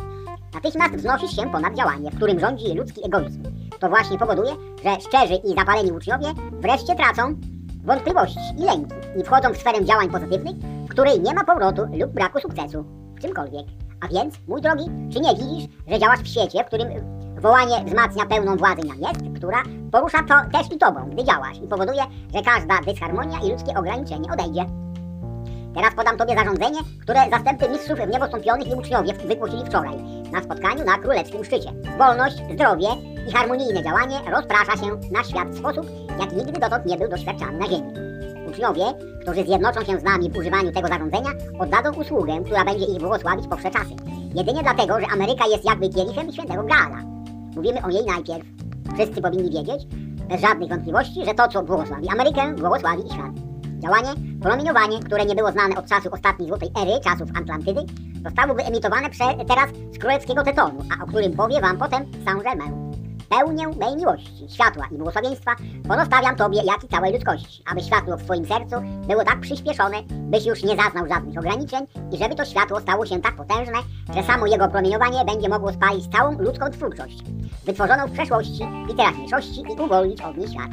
natychmiast wznosisz się ponad działanie, w którym rządzi ludzki egoizm. To właśnie powoduje, że szczerzy i zapaleni uczniowie wreszcie tracą wątpliwości i lęki i wchodzą w sferę działań pozytywnych, w której nie ma powrotu lub braku sukcesu w czymkolwiek. A więc, mój drogi, czy nie widzisz, że działasz w świecie, w którym wołanie wzmacnia pełną władzę jam jest, która porusza to też i tobą, gdy działasz i powoduje, że każda dysharmonia i ludzkie ograniczenie odejdzie. Teraz podam Tobie zarządzenie, które zastępcy mistrzów niebostąpionych i uczniowie wygłosili wczoraj na spotkaniu na Królewskim Szczycie. Wolność, zdrowie i harmonijne działanie rozprasza się na świat w sposób, jak nigdy dotąd nie był doświadczany na Ziemi. Uczniowie, którzy zjednoczą się z nami w używaniu tego zarządzenia, oddadzą usługę, która będzie ich błogosławić po wsze czasy. Jedynie dlatego, że Ameryka jest jakby kielichem świętego Graala. Mówimy o niej najpierw. Wszyscy powinni wiedzieć, bez żadnych wątpliwości, że to, co błogosławi Amerykę, błogosławi i świat. Działanie, promieniowanie, które nie było znane od czasu ostatniej złotej ery, czasów Atlantydy, zostało wyemitowane teraz z królewskiego Tetonu, a o którym powie wam potem Saint-Germain. Pełnię mej miłości, światła i błogosławieństwa pozostawiam Tobie, jak i całej ludzkości, aby światło w Twoim sercu było tak przyspieszone, byś już nie zaznał żadnych ograniczeń i żeby to światło stało się tak potężne, że samo jego promieniowanie będzie mogło spalić całą ludzką twórczość, wytworzoną w przeszłości i teraźniejszości i uwolnić od niej świat.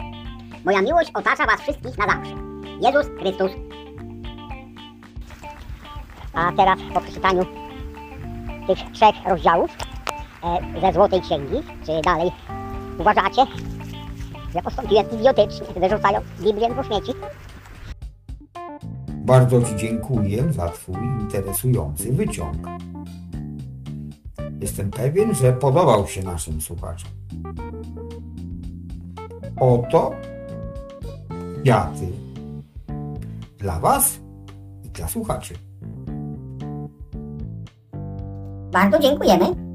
Moja miłość otacza Was wszystkich na zawsze. Jezus Chrystus. A teraz po przeczytaniu tych trzech rozdziałów e, ze Złotej Księgi, czy dalej uważacie, że postąpiłem idiotycznie, wyrzucając Biblię do śmieci? Bardzo Ci dziękuję za Twój interesujący wyciąg. Jestem pewien, że podobał się naszym słuchaczom. Oto kwiaty dla Was i dla słuchaczy. Bardzo dziękujemy.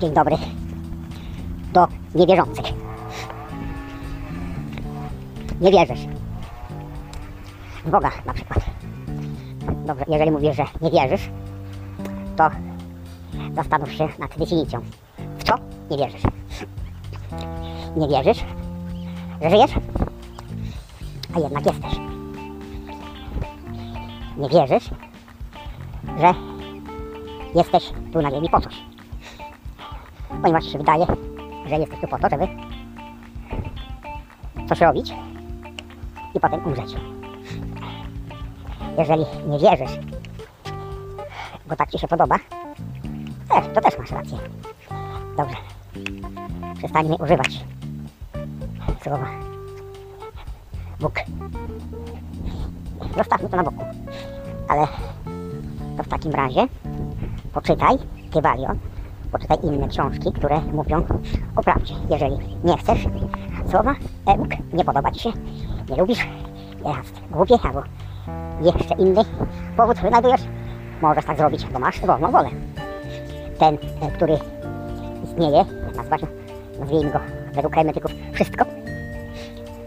Dzień dobry. Do niewierzących. Nie wierzysz. W Boga na przykład. Dobrze, jeżeli mówisz, że nie wierzysz, to zastanów się nad definicją. W co nie wierzysz? Nie wierzysz, że żyjesz? A jednak jesteś. Nie wierzysz, że jesteś tu na ziemi po coś. Ponieważ się wydaje, że jesteś tu po to, żeby coś robić i potem umrzeć. Jeżeli nie wierzysz, bo tak ci się podoba, też, to też masz rację. Dobrze. Przestańmy używać słowa Bóg. Zostawmy to na boku. Ale to w takim razie poczytaj Kybalion, poczytaj inne książki, które mówią o prawdzie. Jeżeli nie chcesz słowa e, Bóg, nie podoba Ci się, nie lubisz, jest głupie albo jeszcze inny powód wynajdujesz, możesz tak zrobić, bo masz wolną wolę. Ten, e, który istnieje, nazywa się, nazwijmy go według hermetyków, wszystko,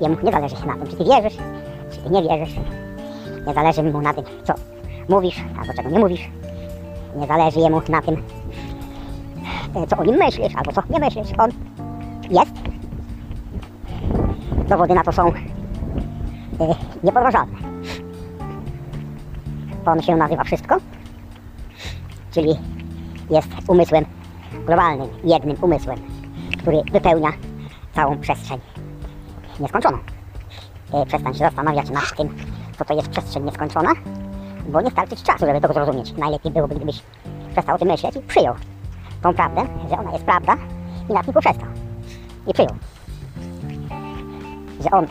jemu nie zależy na tym, czy ty wierzysz, czy ty nie wierzysz, nie zależy mu na tym, co mówisz, albo czego nie mówisz, nie zależy jemu na tym, co o nim myślisz, albo co nie myślisz, on jest. Dowody na to są e, niepodważalne. On się nazywa wszystko, czyli jest umysłem globalnym, jednym umysłem, który wypełnia całą przestrzeń nieskończoną. E, Przestań się zastanawiać nad tym, co to jest przestrzeń nieskończona, bo nie starczy czasu, żeby to zrozumieć. Najlepiej byłoby, gdybyś przestał o tym myśleć i przyjął tą prawdę, że ona jest prawda i na tym poprzestał. I przyjął, że on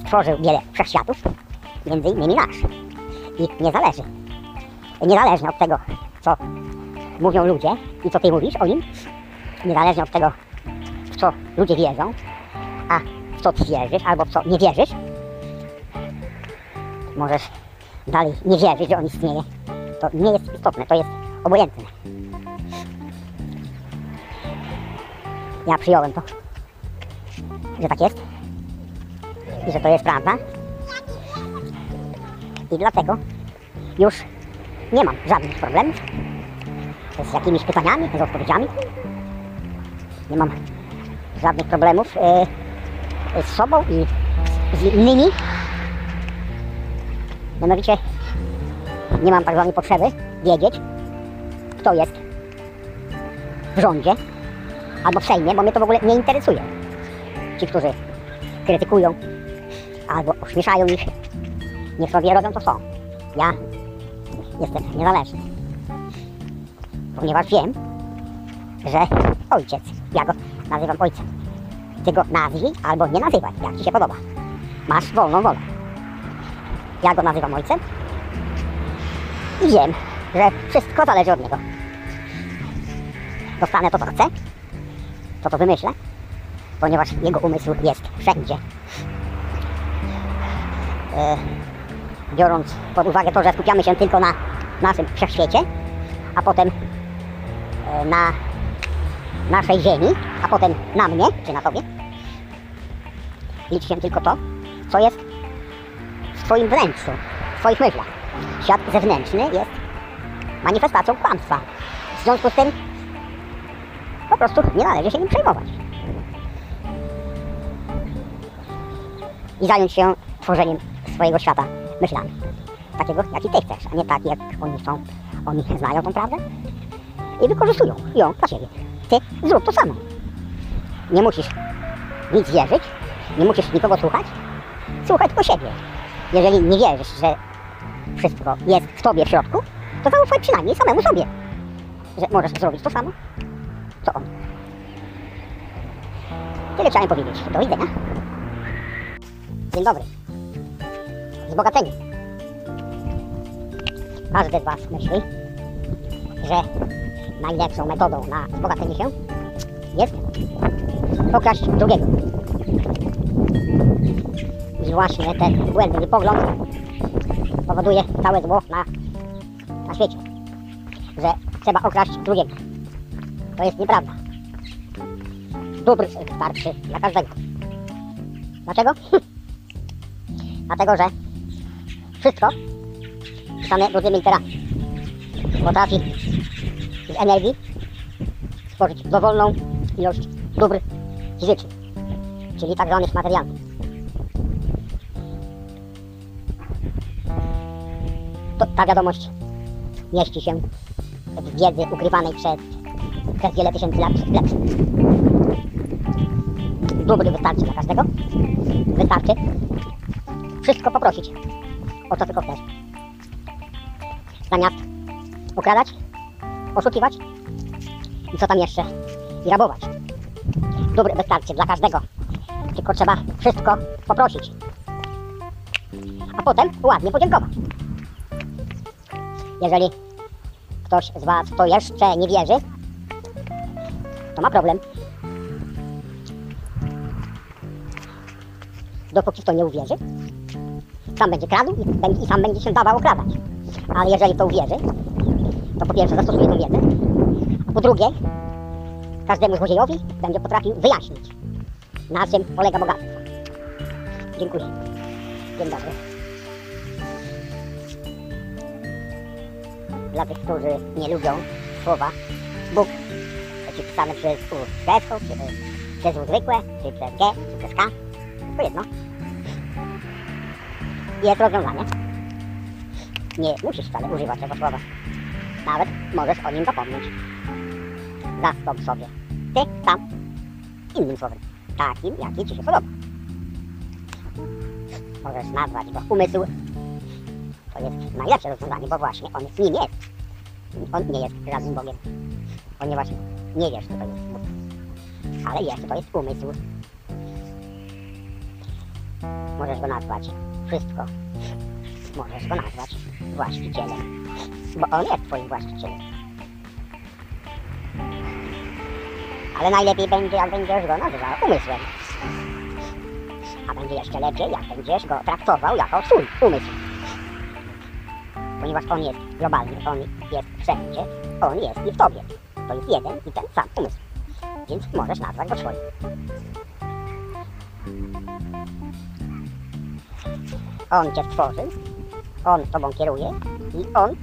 stworzył wiele wszechświatów, między innymi nasz. I nie zależy, niezależnie od tego, co mówią ludzie i co ty mówisz o nim, niezależnie od tego, w co ludzie wierzą, a w co ty wierzysz albo w co nie wierzysz, możesz dalej nie wierzyć, że on istnieje. To nie jest istotne, to jest obojętne. Ja przyjąłem to, że tak jest i że to jest prawda. I dlatego już nie mam żadnych problemów z jakimiś pytaniami, z odpowiedziami. Nie mam żadnych problemów e, z sobą i z innymi. Mianowicie nie mam tak zwanej potrzeby wiedzieć, kto jest w rządzie albo w Sejmie, bo mnie to w ogóle nie interesuje. Ci, którzy krytykują albo ośmieszają ich, niech sobie robią to są. Ja jestem niezależny, ponieważ wiem, że ojciec, ja go nazywam ojcem. Ty go nazwij albo nie nazywaj, jak ci się podoba. Masz wolną wolę. Ja go nazywam ojcem i wiem, że wszystko zależy od niego. Dostanę to, co chcę, to to wymyślę, ponieważ jego umysł jest wszędzie. E, biorąc pod uwagę to, że skupiamy się tylko na naszym wszechświecie, a potem e, na naszej ziemi, a potem na mnie, czy na tobie, liczy się tylko to, co jest w twoim wnętrzu, w twoich myślach. Świat zewnętrzny jest manifestacją kłamstwa. W związku z tym po prostu nie należy się nim przejmować. I zająć się tworzeniem swojego świata myślami. Takiego, jaki ty chcesz, a nie taki, jak oni są. Oni znają tą prawdę i wykorzystują ją dla siebie. Ty zrób to samo. Nie musisz nic wierzyć, nie musisz nikogo słuchać. Słuchaj tylko siebie. Jeżeli nie wierzysz, że wszystko jest w tobie w środku, to zaufaj przynajmniej samemu sobie, że możesz zrobić to samo, co on. Tyle chciałem powiedzieć. Do widzenia. Dzień dobry. Wzbogaceni. Każdy z Was myśli, że najlepszą metodą na wzbogacenie się jest pokraść drugiego. I właśnie ten błędny pogląd powoduje całe zło na, na świecie. Że trzeba okraść drugiego. To jest nieprawda. Dóbr starczy dla każdego. Dlaczego? Dlatego, że wszystko pisane dużymi literami potrafi z energii stworzyć dowolną ilość dóbr fizycznych, czyli tak zwanych materialnych. To, ta wiadomość mieści się w wiedzy ukrywanej przez, przez wiele tysięcy lat plebs. Dóbr wystarczy dla każdego. Wystarczy wszystko poprosić, o co tylko chcesz. Zamiast okradać, oszukiwać i co tam jeszcze, i rabować. Dóbr wystarczy dla każdego, tylko trzeba wszystko poprosić, a potem ładnie podziękować. Jeżeli ktoś z Was to jeszcze nie wierzy, to ma problem. Dopóki w to nie uwierzy, sam będzie kradł i, będzie- i sam będzie się dawał okradać. Ale jeżeli w to uwierzy, to po pierwsze zastosuje tą wiedzę, a po drugie każdemu złodziejowi będzie potrafił wyjaśnić, na czym polega bogactwo. Dziękuję. Dzień dobry. Dla tych, którzy nie lubią słowa Bóg, czy pisane przez U z kreską, czy przez U zwykłe, czy przez G, czy przez K, to jedno. Jest rozwiązanie. Nie musisz wcale używać tego słowa. Nawet możesz o nim zapomnieć. Zastąp sobie ty sam innym słowem. Takim, jaki ci się podoba. Możesz nazwać go umysł. To jest najlepsze rozwiązanie, bo właśnie on nim jest. On nie jest żadnym Bogiem. Ponieważ nie wiesz, co to jest Bóg. Ale wiesz, co to jest umysł. Możesz go nazwać wszystko. Możesz go nazwać właścicielem. Bo on jest twoim właścicielem. Ale najlepiej będzie, jak będziesz go nazywał umysłem. A będzie jeszcze lepiej, jak będziesz go traktował jako swój umysł. Ponieważ on jest globalny, on jest wszędzie, on jest i w tobie. To jest jeden i ten sam umysł. Więc możesz nazwać go swoim. On cię stworzył, on tobą kieruje i on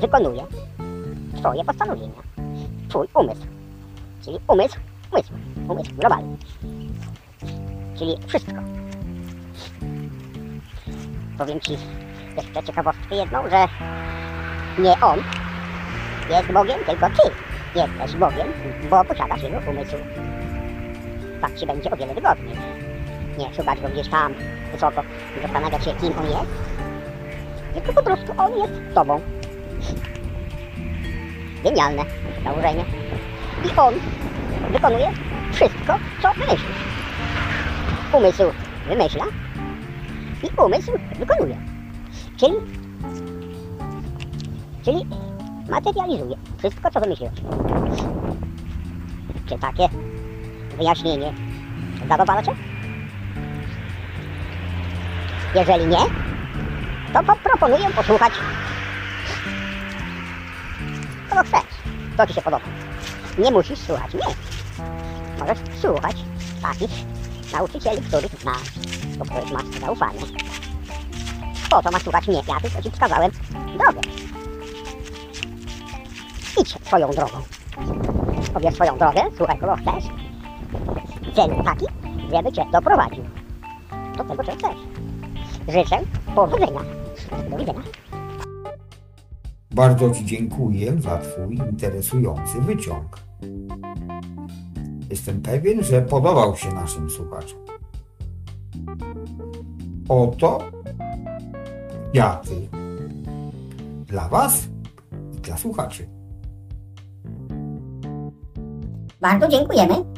wykonuje twoje postanowienia. Twój umysł. Czyli umysł, umysł, umysł globalny. Czyli wszystko. Powiem ci jeszcze ciekawostkę jedną, że nie on jest Bogiem, tylko ty jesteś Bogiem, bo posiadasz jego umysł. Tak ci będzie o wiele wygodniej. Nie szukać go gdzieś tam wysoko zastanawiać się, kim on jest. Tylko po prostu on jest tobą. Genialne założenie. I on wykonuje wszystko, co wymyślisz. Umysł wymyśla i umysł wykonuje. Czyli, czyli materializuje wszystko, co wymyśliłeś. Czy takie wyjaśnienie zadowala Cię? Jeżeli nie, to po- proponuję posłuchać kogo chcesz, co Ci się podoba. Nie musisz słuchać mnie. Możesz słuchać takich nauczycieli, których znasz, do których masz zaufanie. Po to masz słuchać mnie, ja tylko Ci wskazałem drogę. Idź swoją drogą. Pobierz swoją drogę, słuchaj kogo chcesz. Cel taki, żeby Cię doprowadził do tego, czego chcesz. Życzę powodzenia. Do widzenia. Bardzo Ci dziękuję za Twój interesujący wyciąg. Jestem pewien, że podobał się naszym słuchaczom. Oto kwiaty dla Was i dla słuchaczy. bạn có chuyện của vậy mấy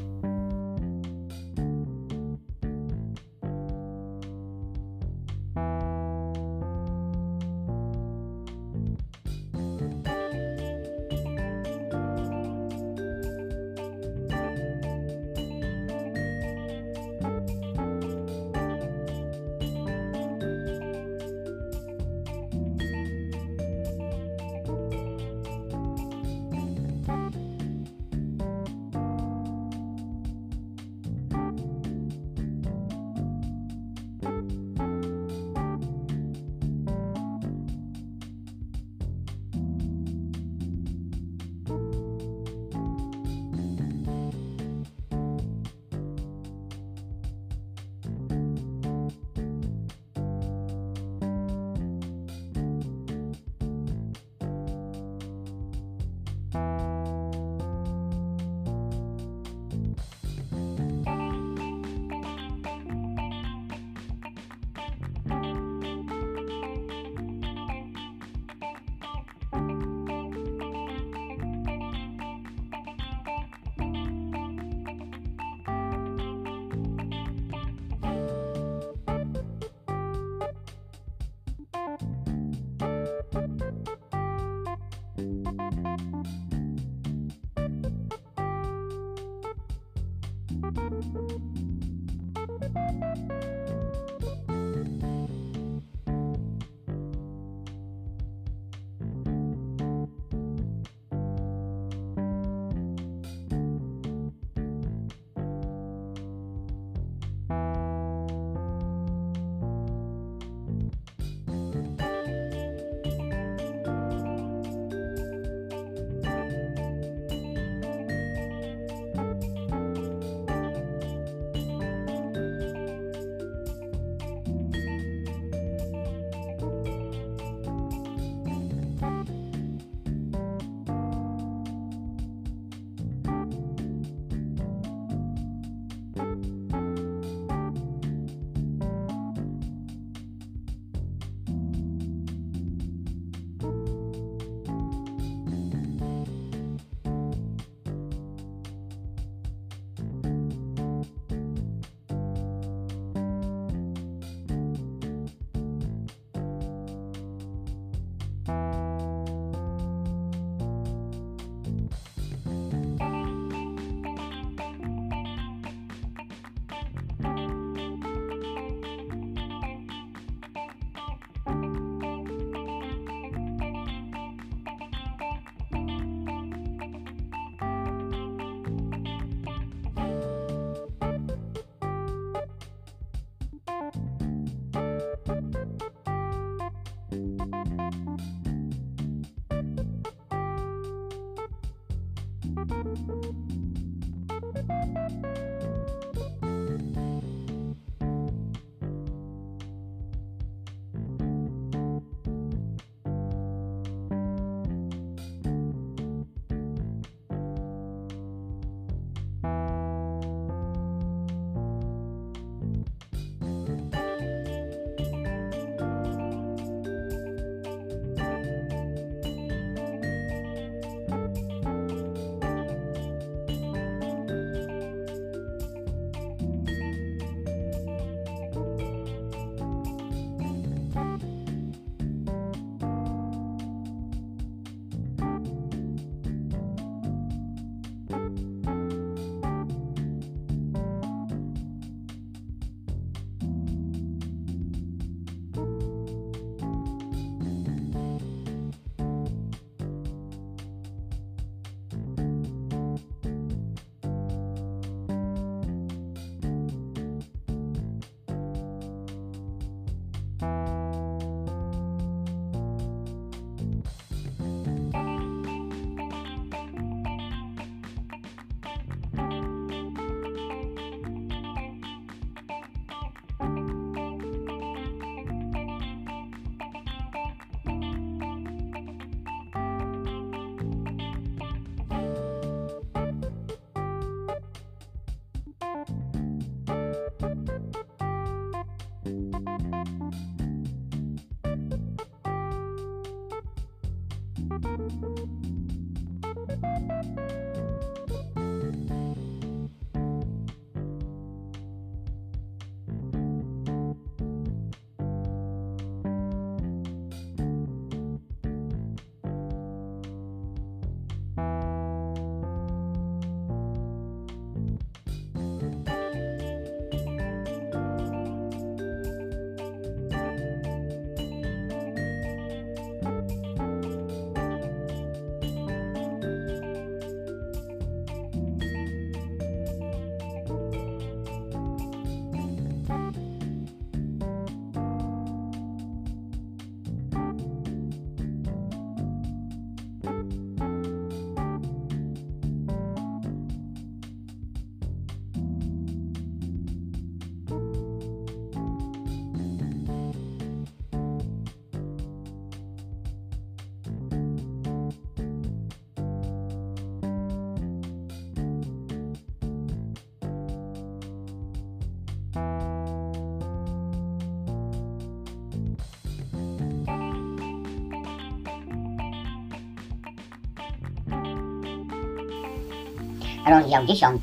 rozdział 10.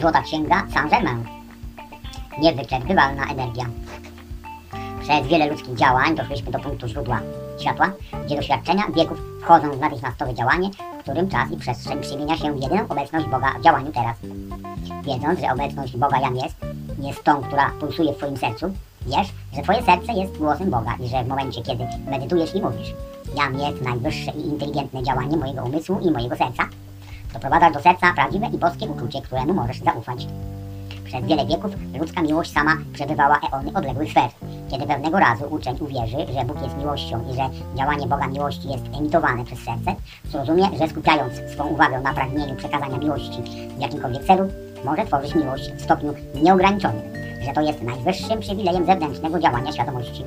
Złota Księga Saint-Germain. Niewyczerpywalna energia. Przez wiele ludzkich działań doszliśmy do punktu źródła światła, gdzie doświadczenia wieków wchodzą w natychmiastowe działanie, w którym czas i przestrzeń przemienia się w jedyną obecność Boga w działaniu teraz. Wiedząc, że obecność Boga jam jest, jest tą, która pulsuje w Twoim sercu, wiesz, że Twoje serce jest głosem Boga i że w momencie, kiedy medytujesz i mówisz, jam jest najwyższe i inteligentne działanie mojego umysłu i mojego serca, doprowadzasz do serca prawdziwe i boskie uczucie, któremu możesz zaufać. Przez wiele wieków ludzka miłość sama przebywała eony odległych sfer. Kiedy pewnego razu uczeń uwierzy, że Bóg jest miłością i że działanie Boga miłości jest emitowane przez serce, zrozumie, że skupiając swą uwagę na pragnieniu przekazania miłości w jakimkolwiek celu, może tworzyć miłość w stopniu nieograniczonym, że to jest najwyższym przywilejem zewnętrznego działania świadomości.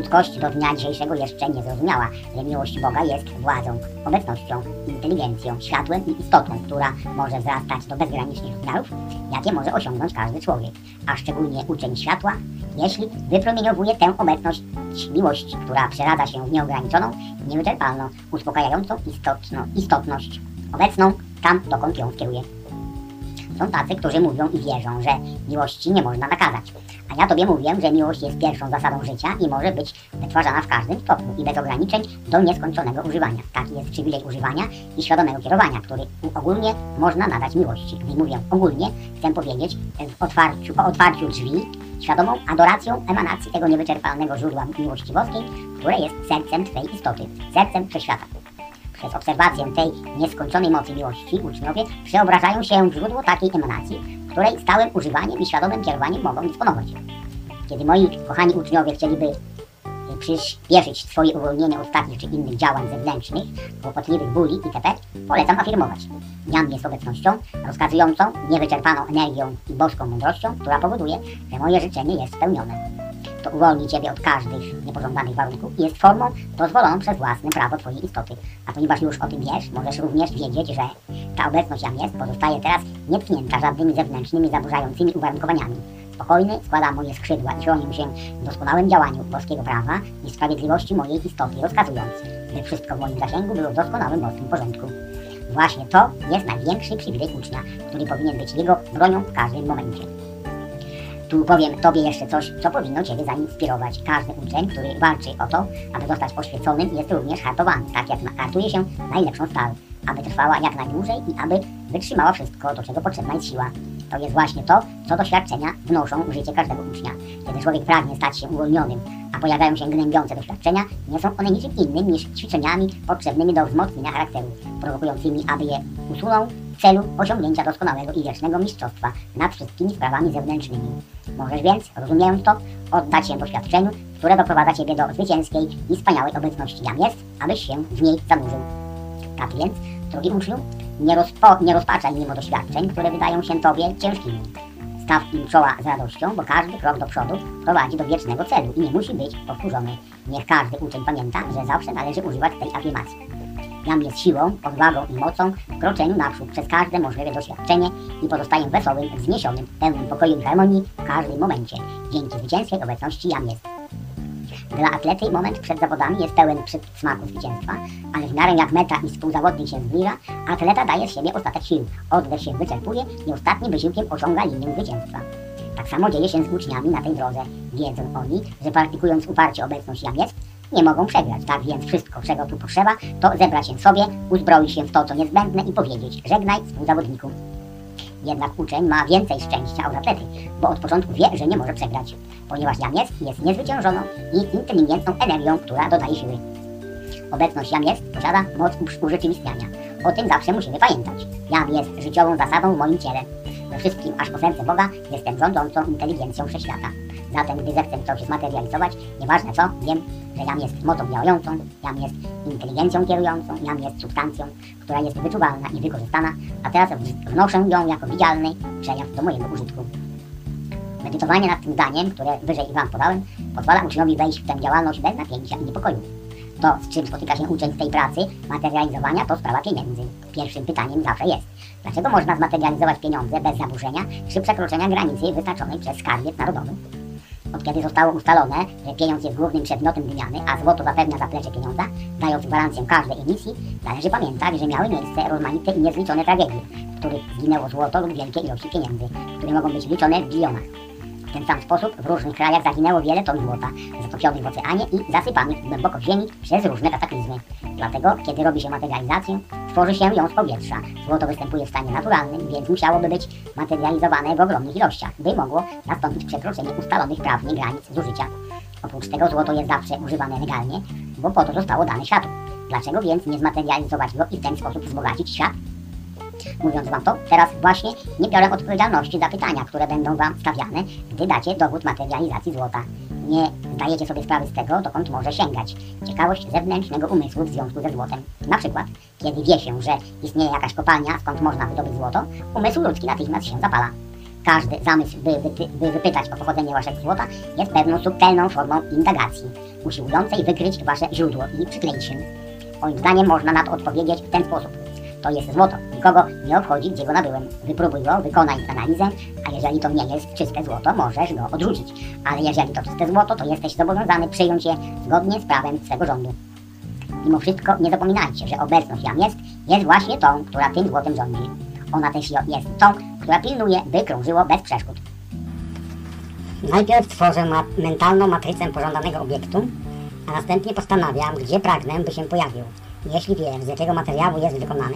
Ludzkość do dnia dzisiejszego jeszcze nie zrozumiała, że miłość Boga jest władzą, obecnością, inteligencją, światłem i istotą, która może wzrastać do bezgranicznych rozmiarów, jakie może osiągnąć każdy człowiek, a szczególnie uczeń światła, jeśli wypromieniowuje tę obecność miłości, która przeradza się w nieograniczoną, niewyczerpalną, uspokajającą istotno, istotność, obecną tam, dokąd ją skieruje. Są tacy, którzy mówią i wierzą, że miłości nie można nakazać. A ja Tobie mówię, że miłość jest pierwszą zasadą życia i może być wytwarzana w każdym stopniu i bez ograniczeń do nieskończonego używania. Taki jest przywilej używania i świadomego kierowania, który ogólnie można nadać miłości. Gdy mówię ogólnie, chcę powiedzieć w otwarciu, po otwarciu drzwi świadomą adoracją emanacji tego niewyczerpalnego źródła miłości boskiej, które jest sercem Twej istoty, sercem wszechświata. Przez obserwację tej nieskończonej mocy miłości uczniowie przeobrażają się w źródło takiej emanacji, której stałym używaniem i świadomym kierowaniem mogą dysponować. Kiedy moi kochani uczniowie chcieliby y, przyspieszyć swoje uwolnienie od takich czy innych działań zewnętrznych, kłopotliwych bóli itp., polecam afirmować. Jam jest obecnością rozkazującą, niewyczerpaną energią i boską mądrością, która powoduje, że moje życzenie jest spełnione. To uwolni Ciebie od każdych niepożądanych warunków i jest formą dozwoloną przez własne prawo Twojej istoty. A ponieważ już o tym wiesz, możesz również wiedzieć, że ta obecność jam jest pozostaje teraz nietknięta żadnymi zewnętrznymi, zaburzającymi uwarunkowaniami. Spokojny składa moje skrzydła i chronił się w doskonałym działaniu boskiego prawa i sprawiedliwości mojej istoty, rozkazując, by wszystko w moim zasięgu było w doskonałym boskim porządku. Właśnie to jest największy przywilej ucznia, który powinien być jego bronią w każdym momencie. Tu powiem Tobie jeszcze coś, co powinno Ciebie zainspirować. Każdy uczeń, który walczy o to, aby zostać oświeconym, jest również hartowany, tak jak hartuje się najlepszą stal, aby trwała jak najdłużej i aby wytrzymała wszystko, do czego potrzebna jest siła. To jest właśnie to, co doświadczenia wnoszą w życie każdego ucznia. Kiedy człowiek pragnie stać się uwolnionym, a pojawiają się gnębiące doświadczenia, nie są one niczym innym niż ćwiczeniami potrzebnymi do wzmocnienia charakteru, prowokującymi, aby je usunął celu osiągnięcia doskonałego i wiecznego mistrzostwa nad wszystkimi sprawami zewnętrznymi. Możesz więc, rozumiejąc to, oddać się doświadczeniu, które doprowadza Ciebie do zwycięskiej i wspaniałej obecności jam jest, abyś się w niej zanurzył. Tak więc, drogi uczniu, nie, rozpo, nie rozpaczaj mimo doświadczeń, które wydają się Tobie ciężkimi. Staw im czoła z radością, bo każdy krok do przodu prowadzi do wiecznego celu i nie musi być powtórzony. Niech każdy uczeń pamięta, że zawsze należy używać tej afirmacji. Jam jest siłą, odwagą i mocą w kroczeniu naprzód przez każde możliwe doświadczenie i pozostaję wesołym, wzniesionym, pełnym pokoju i harmonii w każdym momencie. Dzięki zwycięskiej obecności Jam jest. Dla atlety moment przed zawodami jest pełen smaku zwycięstwa, ale w miarę jak meta i współzawodnik się zbliża, atleta daje z siebie ostatek sił, oddech się wyczerpuje i ostatnim wysiłkiem osiąga linię zwycięstwa. Tak samo dzieje się z uczniami na tej drodze. Wiedzą oni, że praktykując uparcie obecność jam jest, nie mogą przegrać. Tak więc wszystko, czego tu potrzeba, to zebrać się w sobie, uzbroić się w to, co niezbędne i powiedzieć żegnaj współzawodniku. Jednak uczeń ma więcej szczęścia od atlety, bo od początku wie, że nie może przegrać, ponieważ jam jest jest niezwyciężoną i inteligentną energią, która dodaje siły. Obecność jam jest posiada moc urzeczywistniania. O tym zawsze musimy pamiętać. Jam jest życiową zasadą w moim ciele. We wszystkim, aż po serce Boga, jestem rządzącą inteligencją wszechświata. Zatem, gdy zechcę coś zmaterializować, nieważne co, wiem, że jam jest mocą działającą, jam jest inteligencją kierującą, jam jest substancją, która jest wyczuwalna i wykorzystana, a teraz wnoszę ją jako widzialny przejaw do mojego użytku. Medytowanie nad tym zdaniem, które wyżej Wam podałem, pozwala uczniowi wejść w tę działalność bez napięcia i niepokoju. To, z czym spotyka się uczeń w tej pracy materializowania, to sprawa pieniędzy. Pierwszym pytaniem zawsze jest, dlaczego można zmaterializować pieniądze bez zaburzenia czy przekroczenia granicy wyznaczonej przez skarbiec narodowy? Od kiedy zostało ustalone, że pieniądz jest głównym przedmiotem wymiany, a złoto zapewnia zaplecze pieniądza, dając gwarancję każdej emisji, należy pamiętać, że miały miejsce rozmaite i niezliczone tragedie, w których zginęło złoto lub wielkie ilości pieniędzy, które mogą być liczone w bilionach. W ten sam sposób w różnych krajach zaginęło wiele ton złota, zatopionych w oceanie i zasypanych głęboko w ziemi przez różne kataklizmy. Dlatego, kiedy robi się materializację, tworzy się ją z powietrza. Złoto występuje w stanie naturalnym, więc musiałoby być materializowane w ogromnych ilościach, by mogło nastąpić przekroczenie ustalonych prawnie granic zużycia. Oprócz tego złoto jest zawsze używane legalnie, bo po to zostało dane światu. Dlaczego więc nie zmaterializować go i w ten sposób wzbogacić świat? Mówiąc wam to, teraz właśnie nie biorę odpowiedzialności za pytania, które będą wam stawiane, gdy dacie dowód materializacji złota. Nie zdajecie sobie sprawy z tego, dokąd może sięgać. Ciekawość zewnętrznego umysłu w związku ze złotem. Na przykład, kiedy wie się, że istnieje jakaś kopalnia, skąd można wydobyć złoto, umysł ludzki natychmiast się zapala. Każdy zamysł, by, by wypytać o pochodzenie waszego złota, jest pewną subtelną formą indagacji, usiłującej wykryć wasze źródło i przykleić się. Moim zdaniem można na to odpowiedzieć w ten sposób. To jest złoto. Nikogo nie obchodzi, gdzie go nabyłem. Wypróbuj go, wykonaj analizę, a jeżeli to nie jest czyste złoto, możesz go odrzucić. Ale jeżeli to czyste złoto, to jesteś zobowiązany przyjąć je zgodnie z prawem swego rządu. Mimo wszystko nie zapominajcie, że obecność jam jest, jest właśnie tą, która tym złotem rządzi. Ona też jest tą, która pilnuje, by krążyło bez przeszkód. Najpierw tworzę ma mentalną matrycę pożądanego obiektu, a następnie postanawiam, gdzie pragnę, by się pojawił. Jeśli wiem, z jakiego materiału jest wykonany,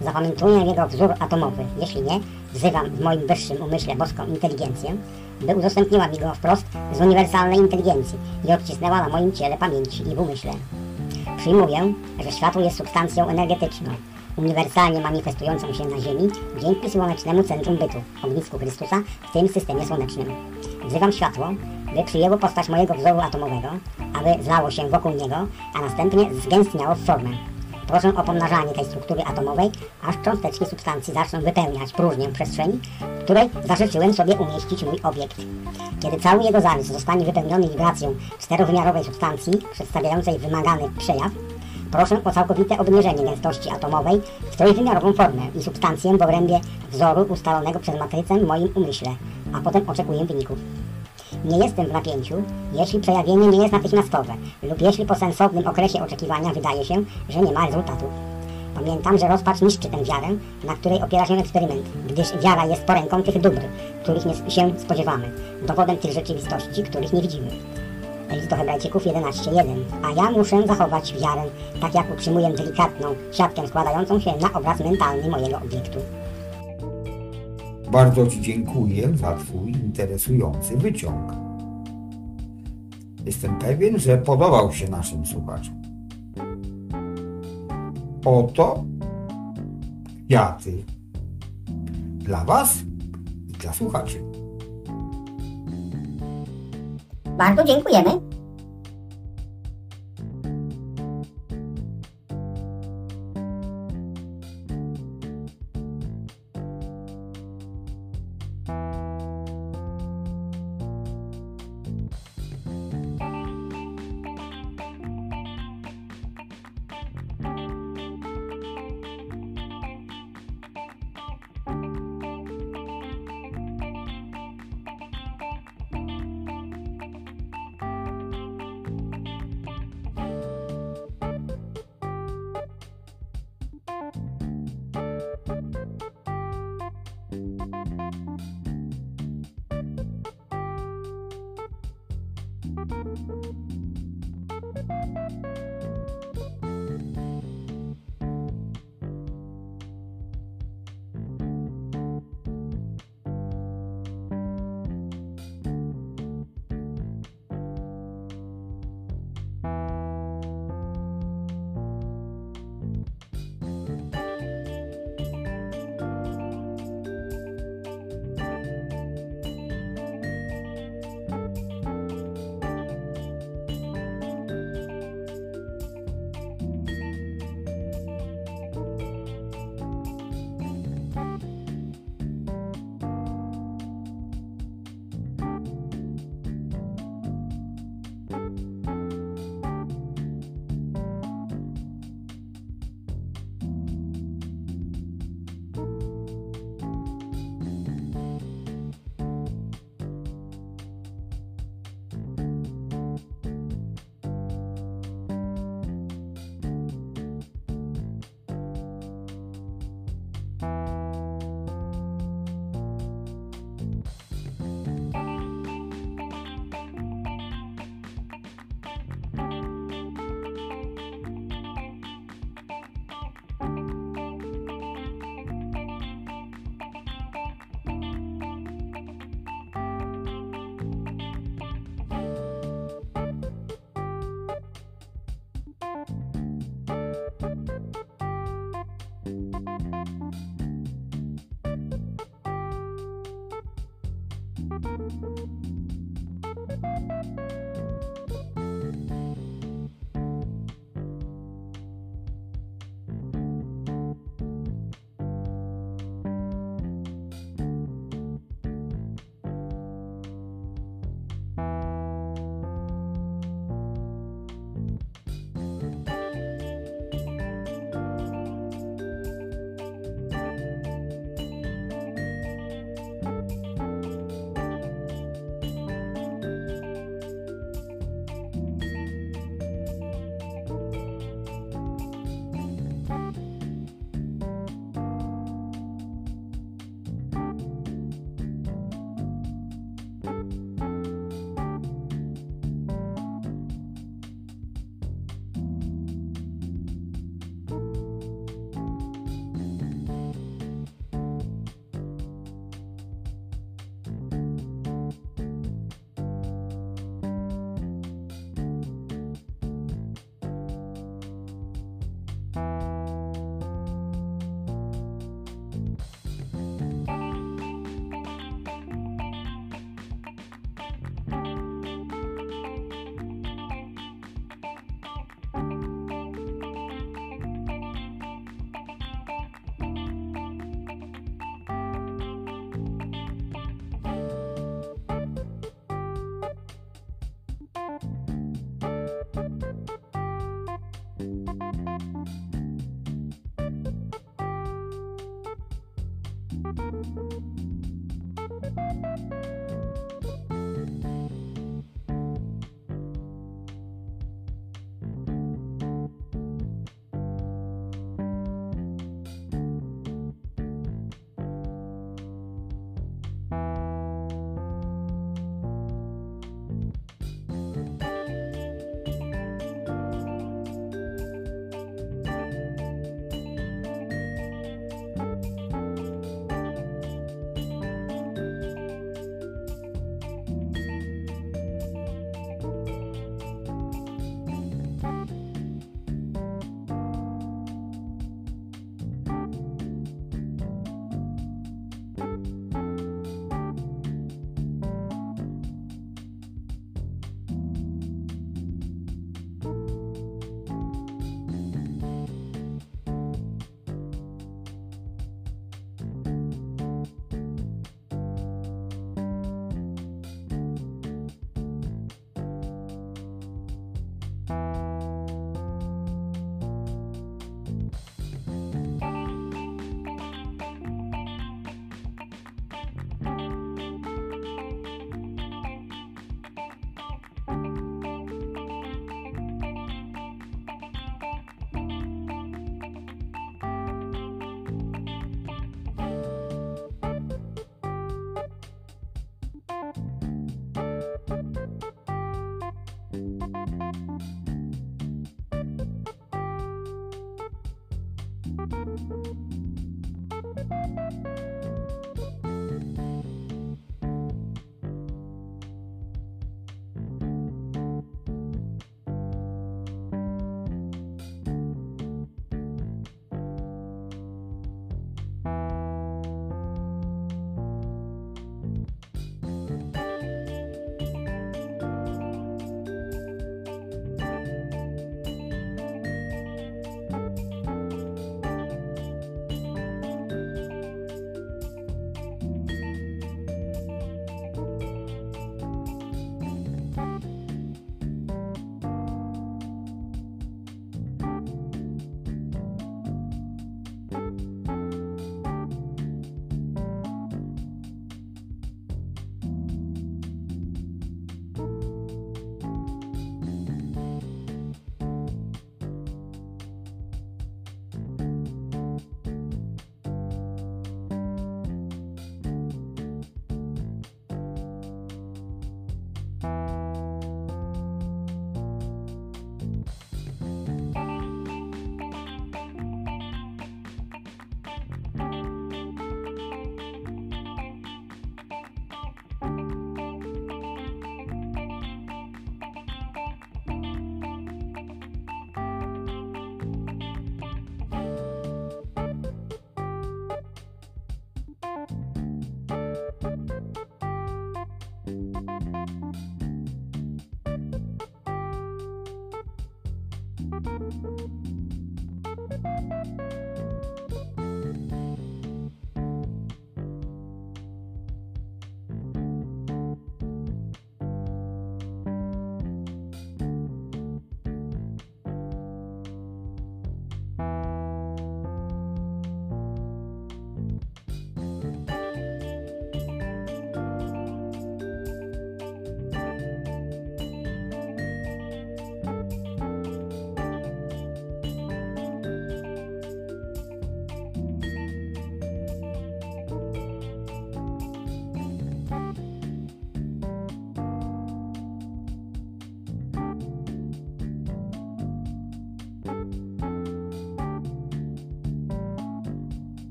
zapamiętuję jego wzór atomowy. Jeśli nie, wzywam w moim wyższym umyśle boską inteligencję, by udostępniła mi go wprost z uniwersalnej inteligencji i odcisnęła na moim ciele pamięci i w umyśle. Przyjmuję, że światło jest substancją energetyczną, uniwersalnie manifestującą się na Ziemi dzięki słonecznemu centrum bytu, ognisku Chrystusa w tym systemie słonecznym. Wzywam światło, by przyjęło postać mojego wzoru atomowego, aby zlało się wokół niego, a następnie zgęstniało w formę. Proszę o pomnażanie tej struktury atomowej, aż cząsteczki substancji zaczną wypełniać próżnię przestrzeni, w której zażyczyłem sobie umieścić mój obiekt. Kiedy cały jego zarys zostanie wypełniony wibracją czterowymiarowej substancji przedstawiającej wymagany przejaw, proszę o całkowite obniżenie gęstości atomowej w trójwymiarową formę i substancję w obrębie wzoru ustalonego przez matrycę w moim umyśle, a potem oczekuję wyników. Nie jestem w napięciu, jeśli przejawienie nie jest natychmiastowe lub jeśli po sensownym okresie oczekiwania wydaje się, że nie ma rezultatu. Pamiętam, że rozpacz niszczy tę wiarę, na której opiera się eksperyment, gdyż wiara jest poręką tych dóbr, których nie się spodziewamy, dowodem tych rzeczywistości, których nie widzimy. List do Hebrajczyków 11.1 A ja muszę zachować wiarę, tak jak utrzymuję delikatną siatkę składającą się na obraz mentalny mojego obiektu. Bardzo Ci dziękuję za Twój interesujący wyciąg. Jestem pewien, że podobał się naszym słuchaczom. Oto kwiaty dla Was i dla słuchaczy. Bardzo dziękujemy.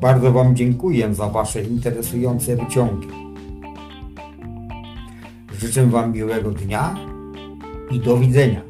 Bardzo Wam dziękuję za Wasze interesujące wyciągi. Życzę Wam miłego dnia i do widzenia.